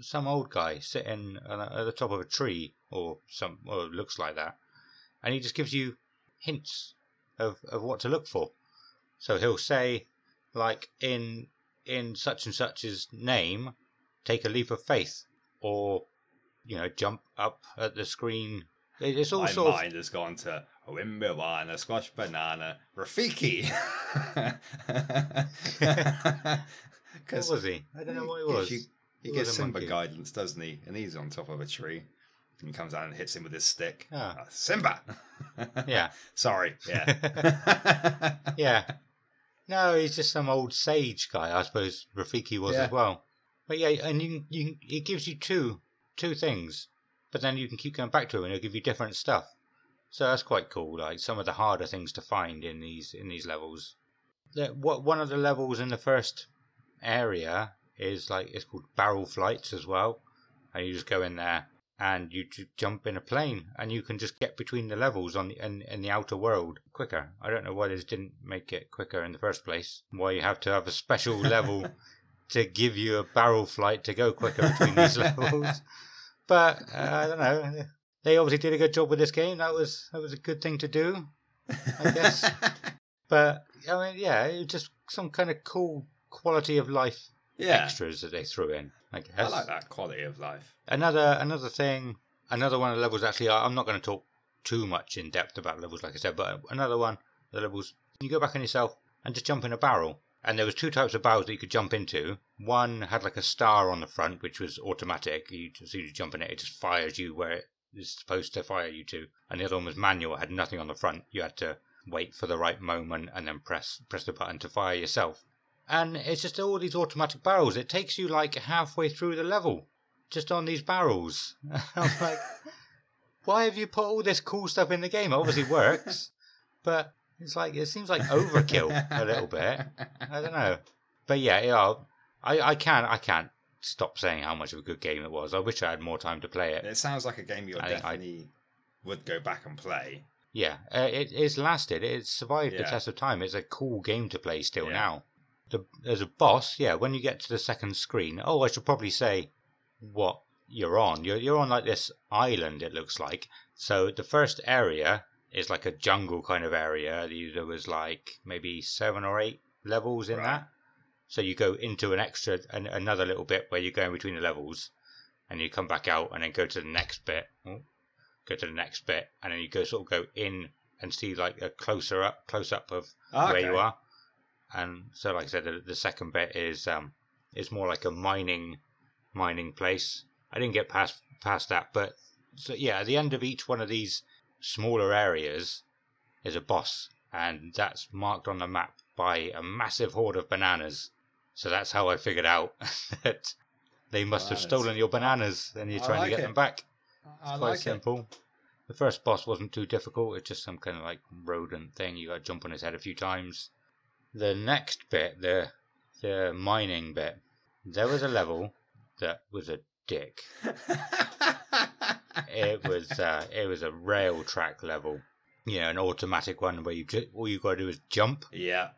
some old guy sitting at the top of a tree, or some, or looks like that, and he just gives you hints of, of what to look for. So he'll say, like in in such and such's name, take a leap of faith, or you know, jump up at the screen. It's all My sort of mind has gone to a Wimbiwana, Squash Banana, Rafiki. <laughs> what was he? I don't know what he was. you- he gives Simba guidance, doesn't he? And he's on top of a tree. And comes down and hits him with his stick. Ah. Uh, Simba! <laughs> Yeah, <laughs> Sorry. Yeah. yeah. No, he's just some old sage guy. I suppose Rafiki was Yeah. as well. But yeah, and you, you, it gives you two two things, but then you can keep going back to him, and it'll give you different stuff. So that's quite cool. Like some of the harder things to find in these in these levels. The, what one of the levels in the first area is like it's called barrel flights as well, and you just go in there and you ju- jump in a plane and you can just get between the levels on the in, in the outer world quicker. I don't know why this didn't make it quicker in the first place. Why you have to have a special <laughs> level to give you a barrel flight to go quicker between these <laughs> levels. But uh, I don't know. They obviously did a good job with this game. That was that was a good thing to do. I guess. <laughs> But I mean, yeah, it was just some kind of cool quality of life yeah. extras that they threw in. I guess. I like that quality of life. Another another thing, another one of the levels. Actually, I'm not going to talk too much in depth about levels, like I said. But another one, the levels. You go back on yourself and just jump in a barrel. And there was two types of barrels that you could jump into. One had like a star on the front, which was automatic. You as soon as you jump in it, it just fires you where it is supposed to fire you to. And the other one was manual. It had nothing on the front. You had to wait for the right moment and then press press the button to fire yourself. And it's just all these automatic barrels. It takes you like halfway through the level just on these barrels. <laughs> I'm like, <laughs> why have you put all this cool stuff in the game? It obviously works, <laughs> but it's like it seems like overkill a little bit. I don't know, but yeah, yeah. I I can't I can't stop saying how much of a good game it was. I wish I had more time to play it. It sounds like a game you I think I- definitely would go back and play. Yeah, uh, it, it's lasted. It's survived the test of time. It's a cool game to play still Yeah. now. The, there's a boss, yeah. When you get to the second screen, oh, I should probably say what you're on. You're you're on like this island. It looks like. So the first area is like a jungle kind of area. There was like maybe seven or eight levels in Right. that. So you go into an extra an, another little bit where you go in between the levels, and you come back out and then go to the next bit. Oh, go to the next bit, and then you go sort of go in and see like a closer up close up of where you are. And so, like I said, the, the second bit is um is more like a mining mining place. I didn't get past past that, but so yeah, at the end of each one of these smaller areas is a boss, and that's marked on the map by a massive hoard of bananas. So that's how I figured out <laughs> that they must have stolen your bananas, and you're I trying like to get it. them back. I Quite like it. simple. The first boss wasn't too difficult. It's just some kind of like rodent thing. You got to jump on his head a few times. The next bit, the the mining bit, there was a level that was a dick. <laughs> It was uh, it was a rail track level. You know, an automatic one where you ju- all you got to do is jump, yeah.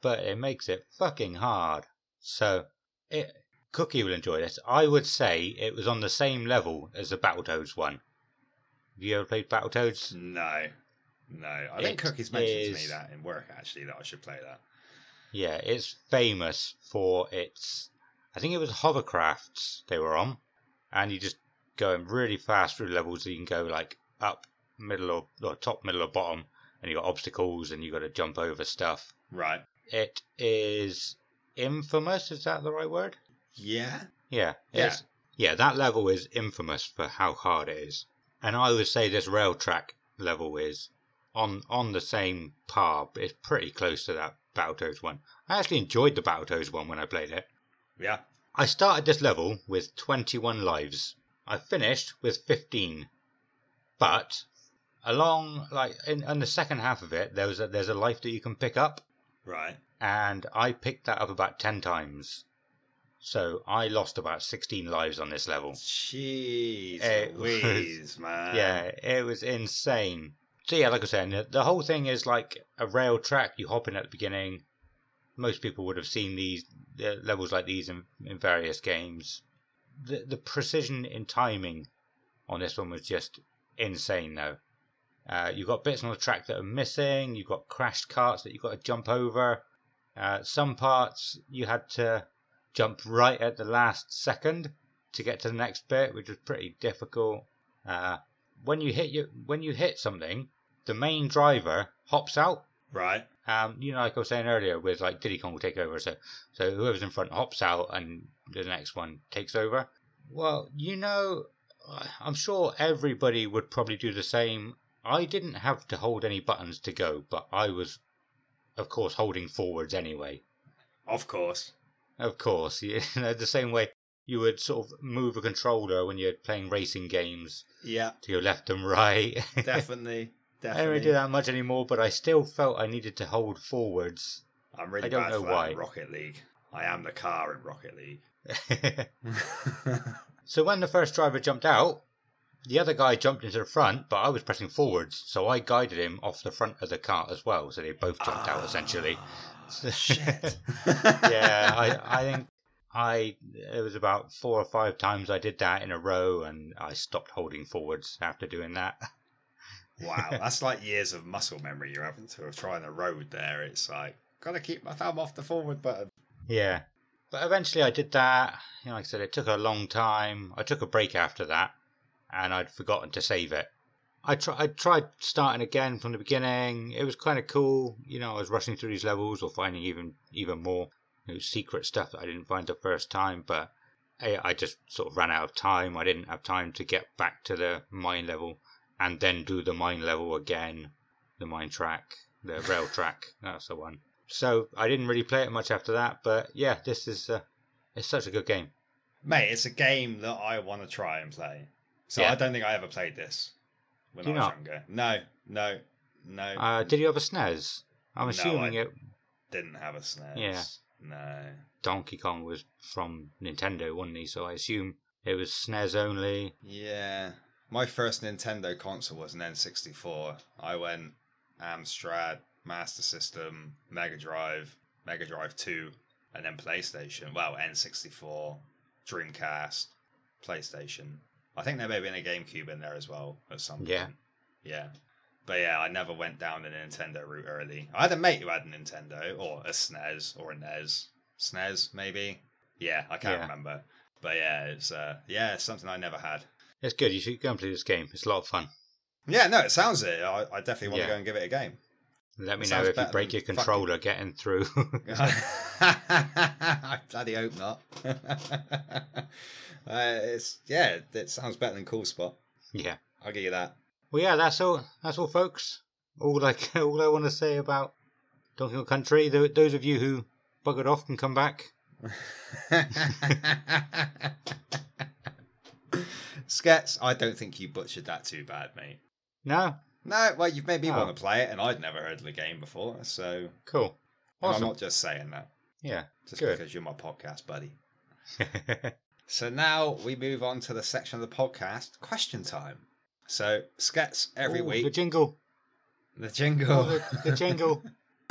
but it makes it fucking hard. So, it, Cookie will enjoy this. I would say it was on the same level as the Battletoads one. Have you ever played Battletoads? No. No. I think Cookies mentioned to me that in work actually that I should play that. Yeah, it's famous for its. I think it was hovercrafts they were on, and you just going really fast through levels. So you can go like up, middle, or, or top, middle, or bottom, and you got obstacles, and you got to jump over stuff. Right. It is infamous. Is that the right word? Yeah. Yeah. Yeah. Yeah, that level is infamous for how hard it is. And I would say this rail track level is on on the same par. It's pretty close to that Battletoads one. I actually enjoyed the Battletoads one when I played it. Yeah. I started this level with 21 lives. I finished with 15. But along like in, in the second half of it, there was a, there's a life that you can pick up Right. and I picked that up about 10 times. So I lost about 16 lives on this level. Jeez It Louise, <laughs> man. yeah, it was insane. So yeah, like I was saying, the, the whole thing is like a rail track. You hop in at the beginning. Most people would have seen these uh, levels like these in, in various games. The the precision in timing on this one was just insane, though. Uh, you've got bits on the track that are missing. You've got crashed carts that you've got to jump over. Uh, some parts you had to jump right at the last second to get to the next bit, which was pretty difficult. Uh, when you hit you when you hit something, the main driver hops out. Right. Um, you know, like I was saying earlier, with like Diddy Kong will take over, so so whoever's in front hops out, and the next one takes over. Well, you know, I'm sure everybody would probably do the same. I didn't have to hold any buttons to go, but I was, of course, holding forwards anyway. Of course. Of course, <laughs> you know, the same way you would sort of move a controller when you're playing racing games Yeah. to your left and right. Definitely. <laughs> Definitely. I don't really do that much anymore, but I still felt I needed to hold forwards. I'm really I don't bad know for why. Rocket League. I am the car in Rocket League. <laughs> so when the first driver jumped out, the other guy jumped into the front, but I was pressing forwards, so I guided him off the front of the cart as well. So they both jumped out essentially. Ah, <laughs> Shit. yeah, I, <laughs> I think I it was about four or five times I did that in a row, and I stopped holding forwards after doing that. Wow, that's like years of muscle memory you're having to try on the road there. It's like, gotta keep my thumb off the forward button. Yeah. But eventually I did that. You know, like I said, it took a long time. I took a break after that, and I'd forgotten to save it. I, try, I tried starting again from the beginning. It was kind of cool. You know, I was rushing through these levels or finding even even more you know, secret stuff that I didn't find the first time. But I, I just sort of ran out of time. I didn't have time to get back to the mine level and then do the mine level again, the mine track, the rail track. That's the one. So I didn't really play it much after that, but yeah, this is uh, it's such a good game. Mate, it's a game that I want to try and play. So Yeah. I don't think I ever played this when Do I was not? younger. No, no, no. Uh, did you have a SNES? I'm No, assuming I- it didn't have a SNES. Yeah. No. Donkey Kong was from Nintendo, wasn't he? So I assume it was SNES only. Yeah. My first Nintendo console was an N64. I went Amstrad, Master System, Mega Drive, Mega Drive 2, and then PlayStation. Well, N64, Dreamcast, PlayStation. I think there may have been a GameCube in there as well at some point. Yeah. Yeah. But yeah, I never went down the Nintendo route early. I had a mate who had a Nintendo, or a SNES, or a NES. SNES, maybe? Yeah, I can't Yeah. remember. But yeah, it's uh, yeah, it's something I never had. It's good. You should go and play this game. It's a lot of fun. Yeah, no, it sounds it. I, I definitely want Yeah. to go and give it a game. Let me know if you break your controller getting through. <laughs> <laughs> <laughs> I bloody hope not. uh, it's yeah, it sounds better than Cool Spot. yeah. I'll give you that. Well, yeah, that's all. That's all, folks. All like all I want to say about Donkey Kong Country. Those of you who buggered off can come back. Skets, I don't think you butchered that too bad, mate. No, No, well, you've made me ah. Oh. want to play it, and I'd never heard of the game before, so cool, and I'm not just saying that Yeah, just Good. because you're my podcast buddy. <laughs> So now we move on to the section of the podcast, question time. So Skets every Ooh, week, The jingle. the jingle. Oh, the, the jingle. <laughs>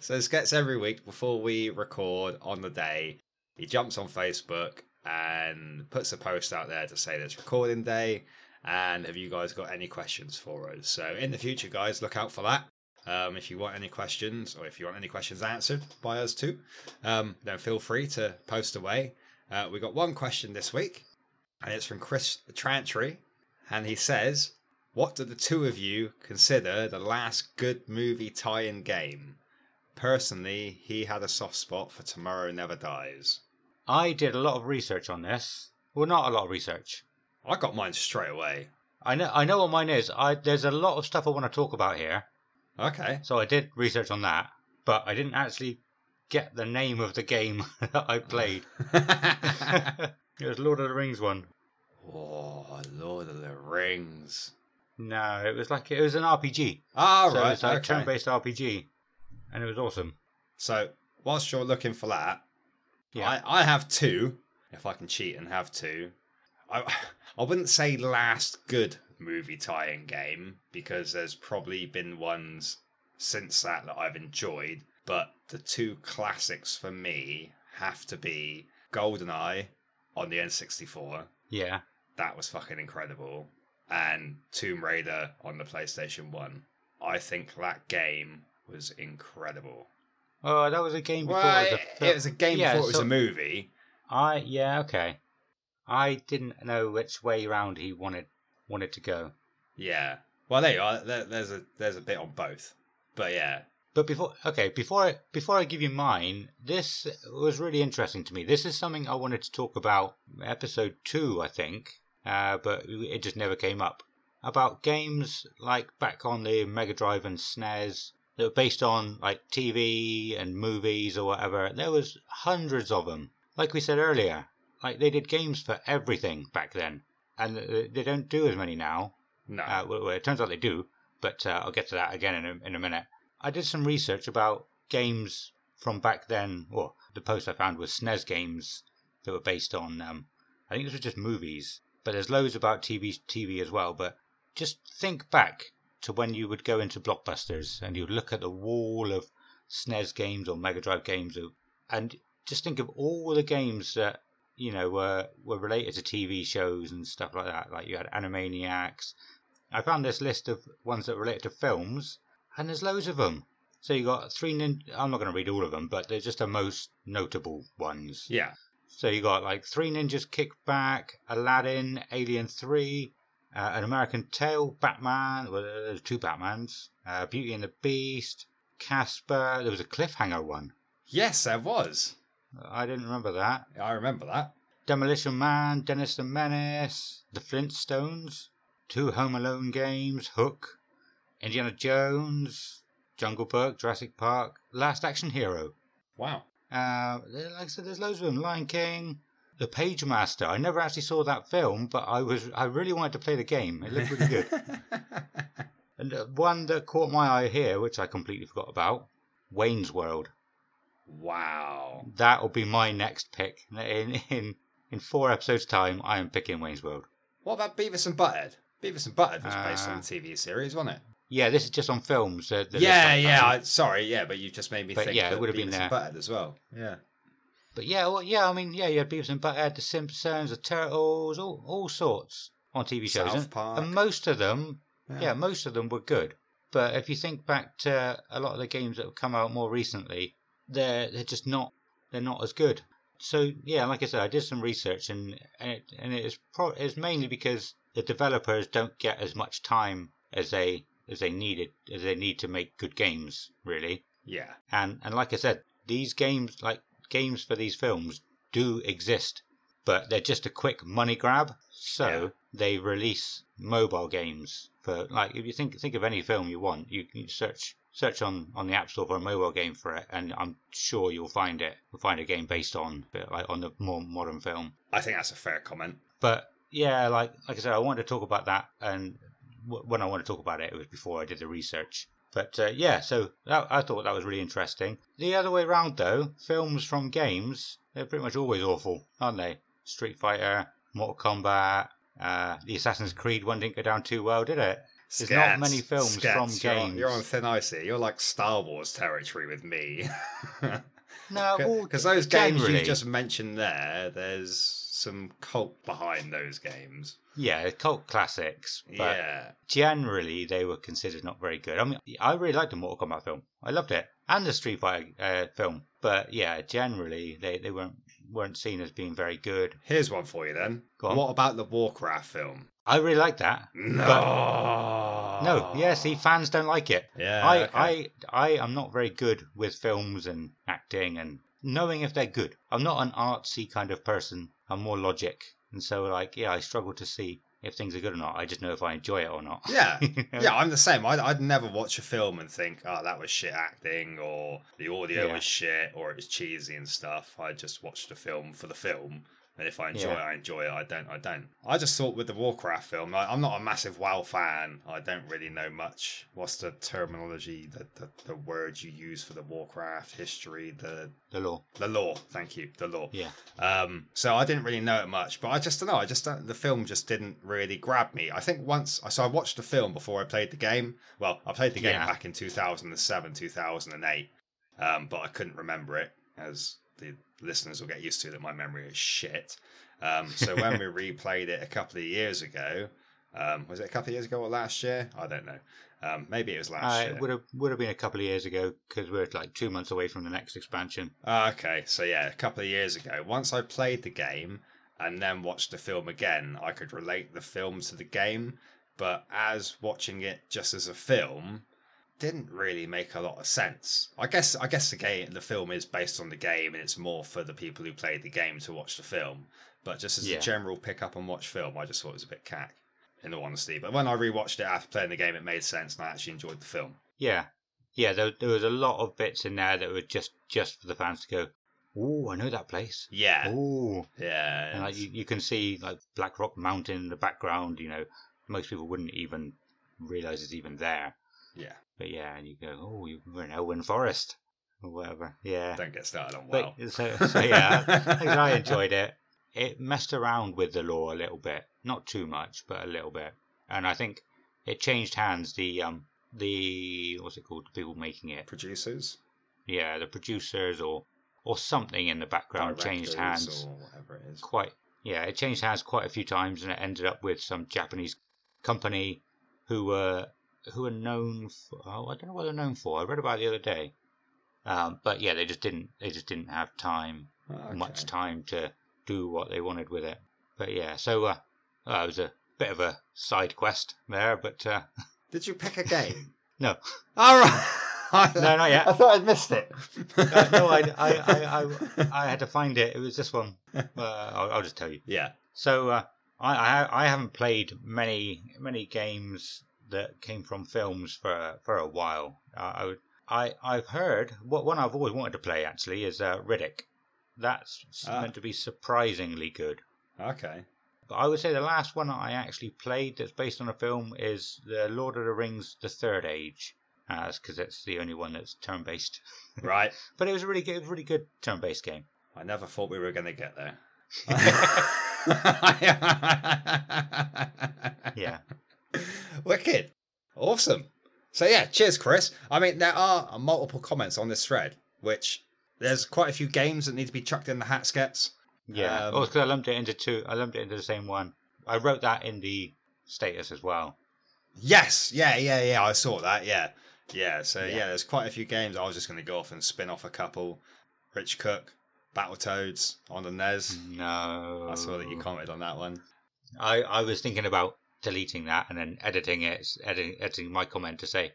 so Skets every week before we record on the day, he jumps on Facebook and puts a post out there to say it's recording day. And have you guys got any questions for us? So in the future, guys, look out for that. Um, if you want any questions, or if you want any questions answered by us too, um, then feel free to post away. Uh, we got one question this week, and it's from Chris Trantry, and he says, "What do the two of you consider the last good movie tie-in game?" Personally, he had a soft spot for Tomorrow Never Dies. I did a lot of research on this. Well, not a lot of research. I got mine straight away. I know. I know what mine is. I there's a lot of stuff I want to talk about here. Okay. So I did research on that, but I didn't actually get the name of the game <laughs> that I played. <laughs> <laughs> it was Lord of the Rings one. oh, Lord of the Rings. No, it was like it was an RPG. Ah, so right. it's like okay. turn-based RPG, and it was awesome. So, whilst you're looking for that, Yeah. I, I have two, if I can cheat and have two. I, <laughs> I wouldn't say last good movie tie-in game because there's probably been ones since that that I've enjoyed, but the two classics for me have to be GoldenEye on the N64. Yeah. That was fucking incredible. And Tomb Raider on the PlayStation 1. I think that game was incredible. Oh, that was a game before. Well, it was a it, was a game Yeah, before it was so- a movie. I yeah okay. I didn't know which way round he wanted wanted to go. Yeah. Well, there you are. There, there's a there's a bit on both. But yeah. But before okay, before I, before I give you mine, this was really interesting to me. This is something I wanted to talk about episode 2, I think. Uh, but it just never came up. About games like back on the Mega Drive and SNES that were based on like TV and movies or whatever. There was hundreds of them. Like we said earlier, like they did games for everything back then, and they don't do as many now. No. Uh, well, well, it turns out they do, but uh, I'll get to that again in a, in a minute. I did some research about games from back then. Well, the post I found was SNES games that were based on. Um, I think this was just movies, but there's loads about TV TV as well. But just think back to when you would go into blockbusters and you'd look at the wall of SNES games or Mega Drive games, and just think of all the games that you know were were related to TV shows and stuff like that. Like you had Animaniacs. I found this list of ones that relate to films, and there's loads of them. So you got three. Nin- I'm not going to read all of them, but they're just the most notable ones. yeah. So you got like Three Ninjas Kickback, Aladdin, Alien Three, uh, An American Tale, Batman. Well, there's two Batmans. Uh, Beauty and the Beast, Casper. There was a cliffhanger one. Yes, there was. I didn't remember that. I remember that. Demolition Man, Dennis the Menace, The Flintstones, two Home Alone games, Hook, Indiana Jones, Jungle Book, Jurassic Park, Last Action Hero. Wow. Uh, like I said, there's loads of them. Lion King, The Pagemaster. I never actually saw that film, but I was I really wanted to play the game. It looked really good. <laughs> and uh, one that caught my eye here, which I completely forgot about, Wayne's World. wow. That'll be my next pick. In in in four episodes' time, I am picking Wayne's World. What about Beavis and Butthead? Beavis and Butthead was based on Uh, a TV series, wasn't it? Yeah, this is just on films. The, the yeah, yeah. I, sorry, yeah, but you've just made me But think. yeah, it would have been there. and Butthead as well. Yeah. But yeah, well, yeah. I mean, yeah, you had Beavis and Butthead, The Simpsons, The Turtles, all all sorts on TV shows, South and, Park. and most of them, yeah. most of them were good. But if you think back to a lot of the games that have come out more recently, they're they're just not they're not as good. So yeah, like I said, I did some research, and and it, and it is pro- it's mainly because the developers don't get as much time as they as they needed as they need to make good games, really. Yeah. And and like I said, these games like games for these films do exist, but they're just a quick money grab. So Yeah. they release mobile games for like if you think think of any film you want, you can search search on on the app store for a mobile game for it, and I'm sure you'll find it. You'll find a game based on like on the more modern film. I think that's a fair comment. But yeah, like like I said, I wanted to talk about that, and w- when I want to talk about it, it was before I did the research. But uh, yeah, so that, I thought that was really interesting. The other way around, though, films from games they're pretty much always awful, aren't they? Street Fighter, Mortal Kombat, uh, the Assassin's Creed one didn't go down too well, did it? There's not many films Skets, from you're games. You're on thin ice here. You're like Star Wars territory with me. <laughs> No, <laughs> Because those games you just mentioned there, there's some cult behind those games. Yeah, cult classics. But yeah. generally they were considered not very good. I mean, I really liked the Mortal Kombat film. I loved it, and the Street Fighter uh, film. But yeah, generally they, they weren't weren't seen as being very good. Here's one for you then. Go on. What about the Warcraft film? I really liked that. No. No, yeah, see, fans don't like it. Yeah. I, okay. I I am not very good with films and acting and knowing if they're good. I'm not an artsy kind of person. I'm more logic, and so like yeah, I struggle to see if things are good or not. I just know if I enjoy it or not. Yeah. <laughs> You know? Yeah, I'm the same. I'd, I'd never watch a film and think, oh, that was shit acting, or the audio Yeah. was shit, or it was cheesy and stuff. I just watched the film for the film. And if I enjoy Yeah. it, I enjoy it. I don't, I don't. I just thought with the Warcraft film, I, I'm not a massive WoW fan. I don't really know much. What's the terminology, the, the, the words you use for the Warcraft history, the The lore. the lore. Thank you, the lore. Yeah. Um, so I didn't really know it much, but I just don't know. I just don't, the film just didn't really grab me. I think once, so I watched the film before I played the game. Well, I played the game Yeah. back in 2007, 2008, um, but I couldn't remember it, as the listeners will get used to that my memory is shit. Um, so when we <laughs> replayed it a couple of years ago, um, was it a couple of years ago or last year? I don't know. Um, maybe it was last Uh, year. it would have would have been a couple of years ago because we're like two months away from the next expansion. Ah, okay, so yeah, a couple of years ago, once I played the game and then watched the film again, I could relate the film to the game. But as watching it just as a film, didn't really make a lot of sense. I guess I guess the game, the film is based on the game, and it's more for the people who played the game to watch the film. But just as Yeah. a general pick up and watch film, I just thought it was a bit cack, in all honesty. But when I rewatched it after playing the game, it made sense, and I actually enjoyed the film. Yeah, yeah. There, there was a lot of bits in there that were just just for the fans to go. Oh, I know that place. Yeah, Oh, yeah, and like you, you can see like Blackrock Mountain in the background. You know, most people wouldn't even realize it's even there. Yeah. But yeah, and you go, oh, you were in Elwynn Forest or whatever. Yeah. Don't get started on But, well. so, so yeah, <laughs> I, enjoyed it. It messed around with the lore a little bit, not too much, but a little bit, and I think it changed hands. The um, the what's it called? The people making it, producers, yeah, the producers or or something in the background changed hands or whatever it is. quite. Yeah, it changed hands quite a few times, and it ended up with some Japanese company who were who are known for. Oh, I don't know what they're known for. I read about it the other day. Um, but yeah, they just didn't. They just didn't have time Okay. much time to do what they wanted with it. But yeah, so uh, uh, it was a bit of a side quest there, but uh, <laughs> Did you pick a game? no, All right. No, not yet. <laughs> I thought I'd missed it. uh, no, I, I, I, <laughs> I, I had to find it. It was this one. Uh, I'll, I'll just tell you. Yeah. So uh, I, I, I haven't played many, many games that came from films for for a while. Uh, I I I've heard what one I've always wanted to play actually is uh, Riddick. That's Ah. meant to be surprisingly good. Okay. But I would say the last one I actually played that's based on a film is the Lord of the Rings: The Third Age, because it's the only one that's turn-based. <laughs> Right. But it was a really good, really good turn-based game. I never thought we were going to get there. <laughs> <laughs> Yeah, <laughs> Wicked. Awesome. So yeah, cheers, Chris. I mean, there are multiple comments on this thread, which there's quite a few games that need to be chucked in the hat skets. yeah. Um, oh, because I lumped it into two. I lumped it into the same one. I wrote that in the status as well. Yes, yeah, yeah, yeah. I saw that. Yeah, yeah. So yeah, Yeah. there's quite a few games. I was just going to go off and spin off a couple. Rich Cook, Battletoads on the NES. No, I saw that you commented on that one. I, I was thinking about deleting that and then editing it, editing, editing my comment to say,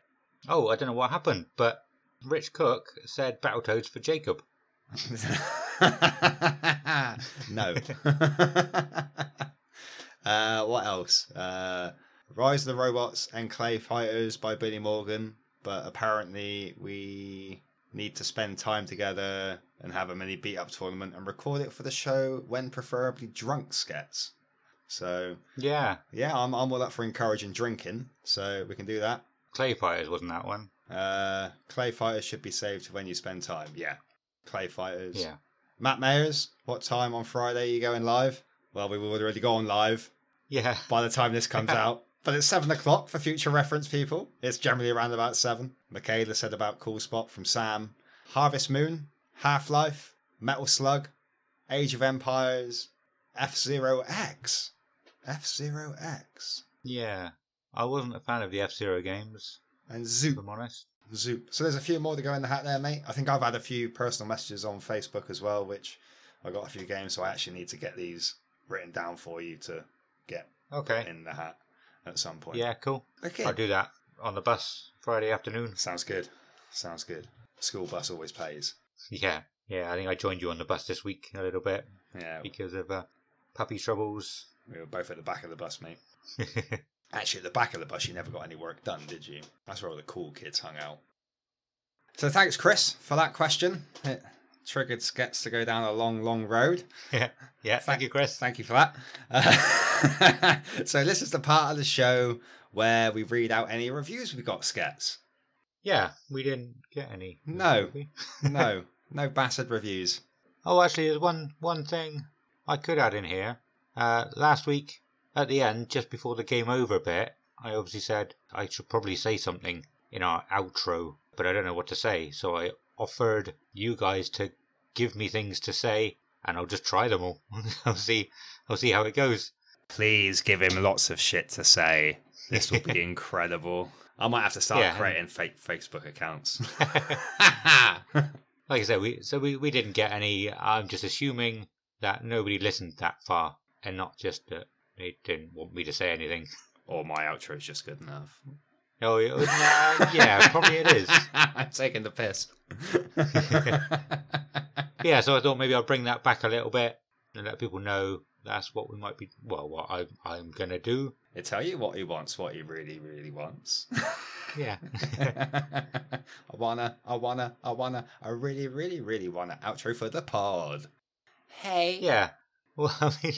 "Oh, I don't know what happened, but Rich Cook said Battletoads for Jacob." <laughs> no. <laughs> uh, what else? Uh, Rise of the Robots and Clay Fighters by Billy Morgan, but apparently we need to spend time together and have a mini beat up tournament and record it for the show when preferably drunk skets. So Yeah, yeah, I'm I'm all up for encouraging drinking, so we can do that. Clay Fighters wasn't that one. Uh, Clay Fighters should be saved when you spend time. Yeah, Clay Fighters. Yeah. Matt Mayers, what time on Friday are you going live? Well, we will already go on live Yeah. by the time this comes <laughs> out. But it's seven o'clock for future reference, people. It's generally around about seven. Michaela said about Cool Spot from Sam. Harvest Moon, Half Life, Metal Slug, Age of Empires, F Zero X. F Zero X. Yeah. I wasn't a fan of the F Zero games, And Zoop. I'm honest. Zoop. So there's a few more to go in the hat there, mate. I think I've had a few personal messages on Facebook as well, which I got a few games, so I actually need to get these written down for you to get Okay. in the hat at some point. Yeah, cool. Okay. I'll do that on the bus Friday afternoon. Sounds good. Sounds good. School bus always pays. Yeah. Yeah, I think I joined you on the bus this week a little bit Yeah, because of uh, puppy troubles. We were both at the back of the bus, mate. <laughs> Actually, at the back of the bus, you never got any work done, did you? That's where all the cool kids hung out. So thanks, Chris, for that question. It triggered Skets to go down a long, long road. <laughs> yeah. Yeah. Thank you, Chris. Thank you for that. Uh, <laughs> so this is the part of the show where we read out any reviews we got, Skets. Yeah, we didn't get any. No. No, no bastard reviews. Oh, actually, there's one one thing I could add in here. Uh, last week, at the end, just before the game over bit, I obviously said I should probably say something in our outro, but I don't know what to say. So I offered you guys to give me things to say, and I'll just try them all. <laughs> I'll see. I'll see how it goes. Please give him lots of shit to say. This will be <laughs> incredible. I might have to start Yeah. creating fake Facebook accounts. <laughs> Like I said, we so we, we didn't get any. I'm just assuming that nobody listened that far, and not just that they didn't want me to say anything. or my outro is just good enough. Oh, yeah, oh, nah, yeah, probably it is. <laughs> I'm taking the piss. <laughs> Yeah, so I thought maybe I'll bring that back a little bit and let people know that's what we might be. Well, what I, I'm gonna do. They tell you what he wants, what he really, really wants. <laughs> Yeah, I wanna, I wanna, I wanna, I really, really, really wanna outro for the pod. Hey. yeah. Well, I mean,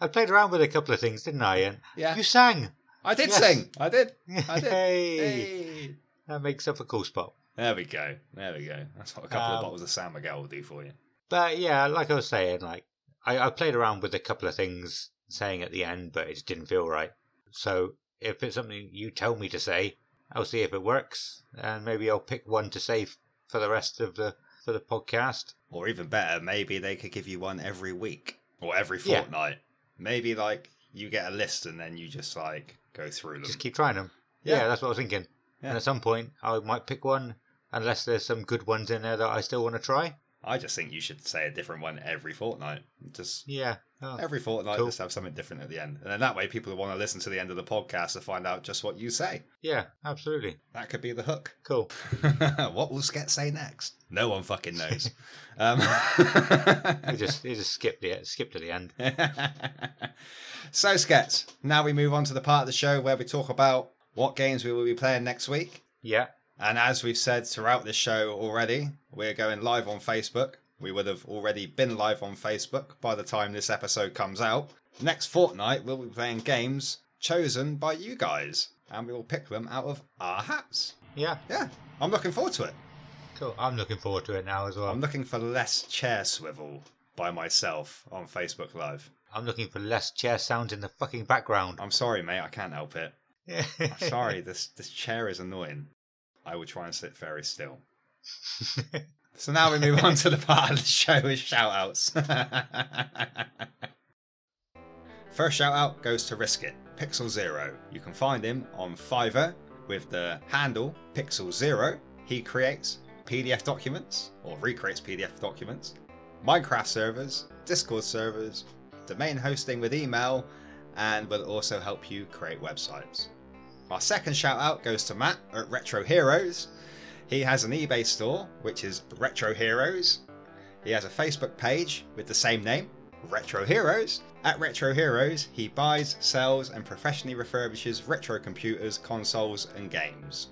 I played around with a couple of things, didn't I? And Yeah. you sang. I did Yes. sing. I did. I did. Hey, Hey. that makes up a cool spot. There we go. There we go. That's what a couple of Um, bottles of San Miguel will do for you. But yeah, like I was saying, like I, I played around with a couple of things saying at the end, but it just didn't feel right. So if it's something you tell me to say, I'll see if it works, and maybe I'll pick one to say f- for the rest of the for the podcast. Or even better, maybe they could give you one every week or every Yeah. fortnight. Maybe like you get a list and then you just like go through them. Just keep trying them. Yeah. Yeah, that's what I was thinking. Yeah. And at some point, I might pick one, unless there's some good ones in there that I still want to try. I just think you should say a different one every fortnight. Just Yeah. Oh, every fortnight, Cool. just have something different at the end. And then that way, people will want to listen to the end of the podcast to find out just what you say. yeah, absolutely. That could be the hook. Cool. <laughs> what will Sket say next? No one fucking knows. <laughs> um, You just you just skip the skip to the end. <laughs> so, Skets, now we move on to the part of the show where we talk about what games we will be playing next week. Yeah. And as we've said throughout this show already, we're going live on Facebook. We would have already been live on Facebook by the time this episode comes out. Next fortnight, we'll be playing games chosen by you guys, and we will pick them out of our hats. Yeah. Yeah, I'm looking forward to it. Cool. I'm looking forward to it now as well. I'm looking for less chair swivel by myself on Facebook Live. I'm looking for less chair sounds in the fucking background. I'm sorry, mate, I can't help it. <laughs> I'm sorry, this this chair is annoying. I will try and sit very still. <laughs> So now we move on to the part of the show with shout outs. <laughs> First shout out goes to Risk It, Pixel Zero. You can find him on Fiverr with the handle Pixel Zero. He creates PDF documents or recreates PDF documents, Minecraft servers, Discord servers, domain hosting with email, and will also help you create websites. Our second shout out goes to Matt at Retro Heroes. He has an eBay store, which is Retro Heroes. He has a Facebook page with the same name, Retro Heroes. At Retro Heroes, he buys, sells, and professionally refurbishes retro computers, consoles, and games.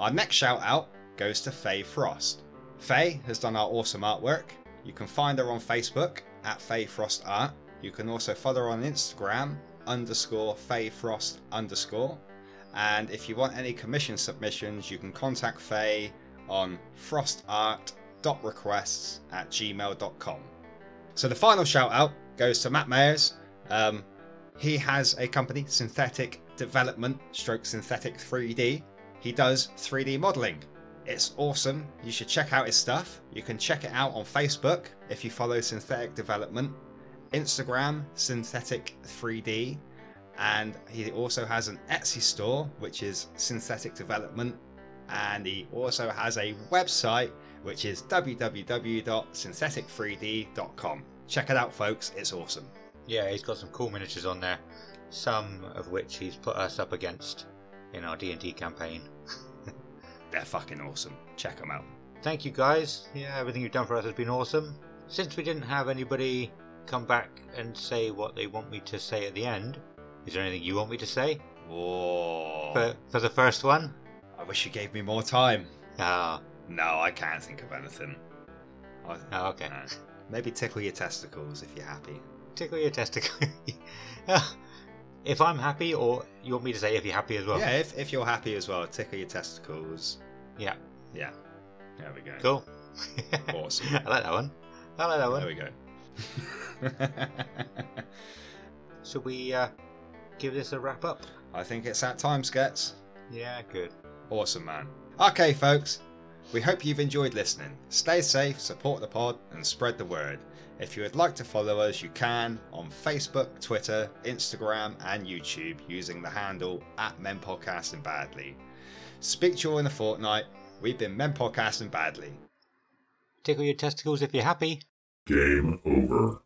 Our next shout out goes to Faye Frost. Faye has done our awesome artwork. You can find her on Facebook at Faye Frost Art. You can also follow her on Instagram underscore Faye Frost underscore. And if you want any commission submissions, you can contact Faye on frostart.requests at gmail.com. So the final shout out goes to Matt Mayers. Um, he has a company, Synthetic Development Stroke Synthetic 3D. He does 3D modeling. It's awesome. You should check out his stuff. You can check it out on Facebook if you follow Synthetic Development, Instagram, Synthetic 3D, and he also has an Etsy store, which is Synthetic Development, and he also has a website, which is www.synthetic3d.com. Check it out, folks. It's awesome. Yeah, he's got some cool miniatures on there. Some of which he's put us up against in our D&D campaign. <laughs> They're fucking awesome. Check them out. Thank you guys. Yeah, everything you've done for us has been awesome. Since we didn't have anybody come back and say what they want me to say at the end, is there anything you want me to say Whoa. for, for the first one? I wish you gave me more time. Ah, No, I can't think of anything. I, oh, okay. no. Maybe tickle your testicles if you're happy. Tickle your testicle. Ah, <laughs> if I'm happy, or you want me to say if you're happy as well? Yeah, if, if you're happy as well, tickle your testicles. Yeah. Yeah. There we go. Cool. <laughs> Awesome. I like that one. I like that one. There we go. <laughs> Should we uh, give this a wrap up? I think it's that time, Skets. Yeah, good. Awesome, man. Okay, folks. We hope you've enjoyed listening. Stay safe, support the pod, and spread the word. If you would like to follow us, you can on Facebook, Twitter, Instagram, and YouTube using the handle at Men Podcasting Badly. Speak to you in a fortnight. We've been Men Podcasting Badly. Tickle your testicles if you're happy. Game over.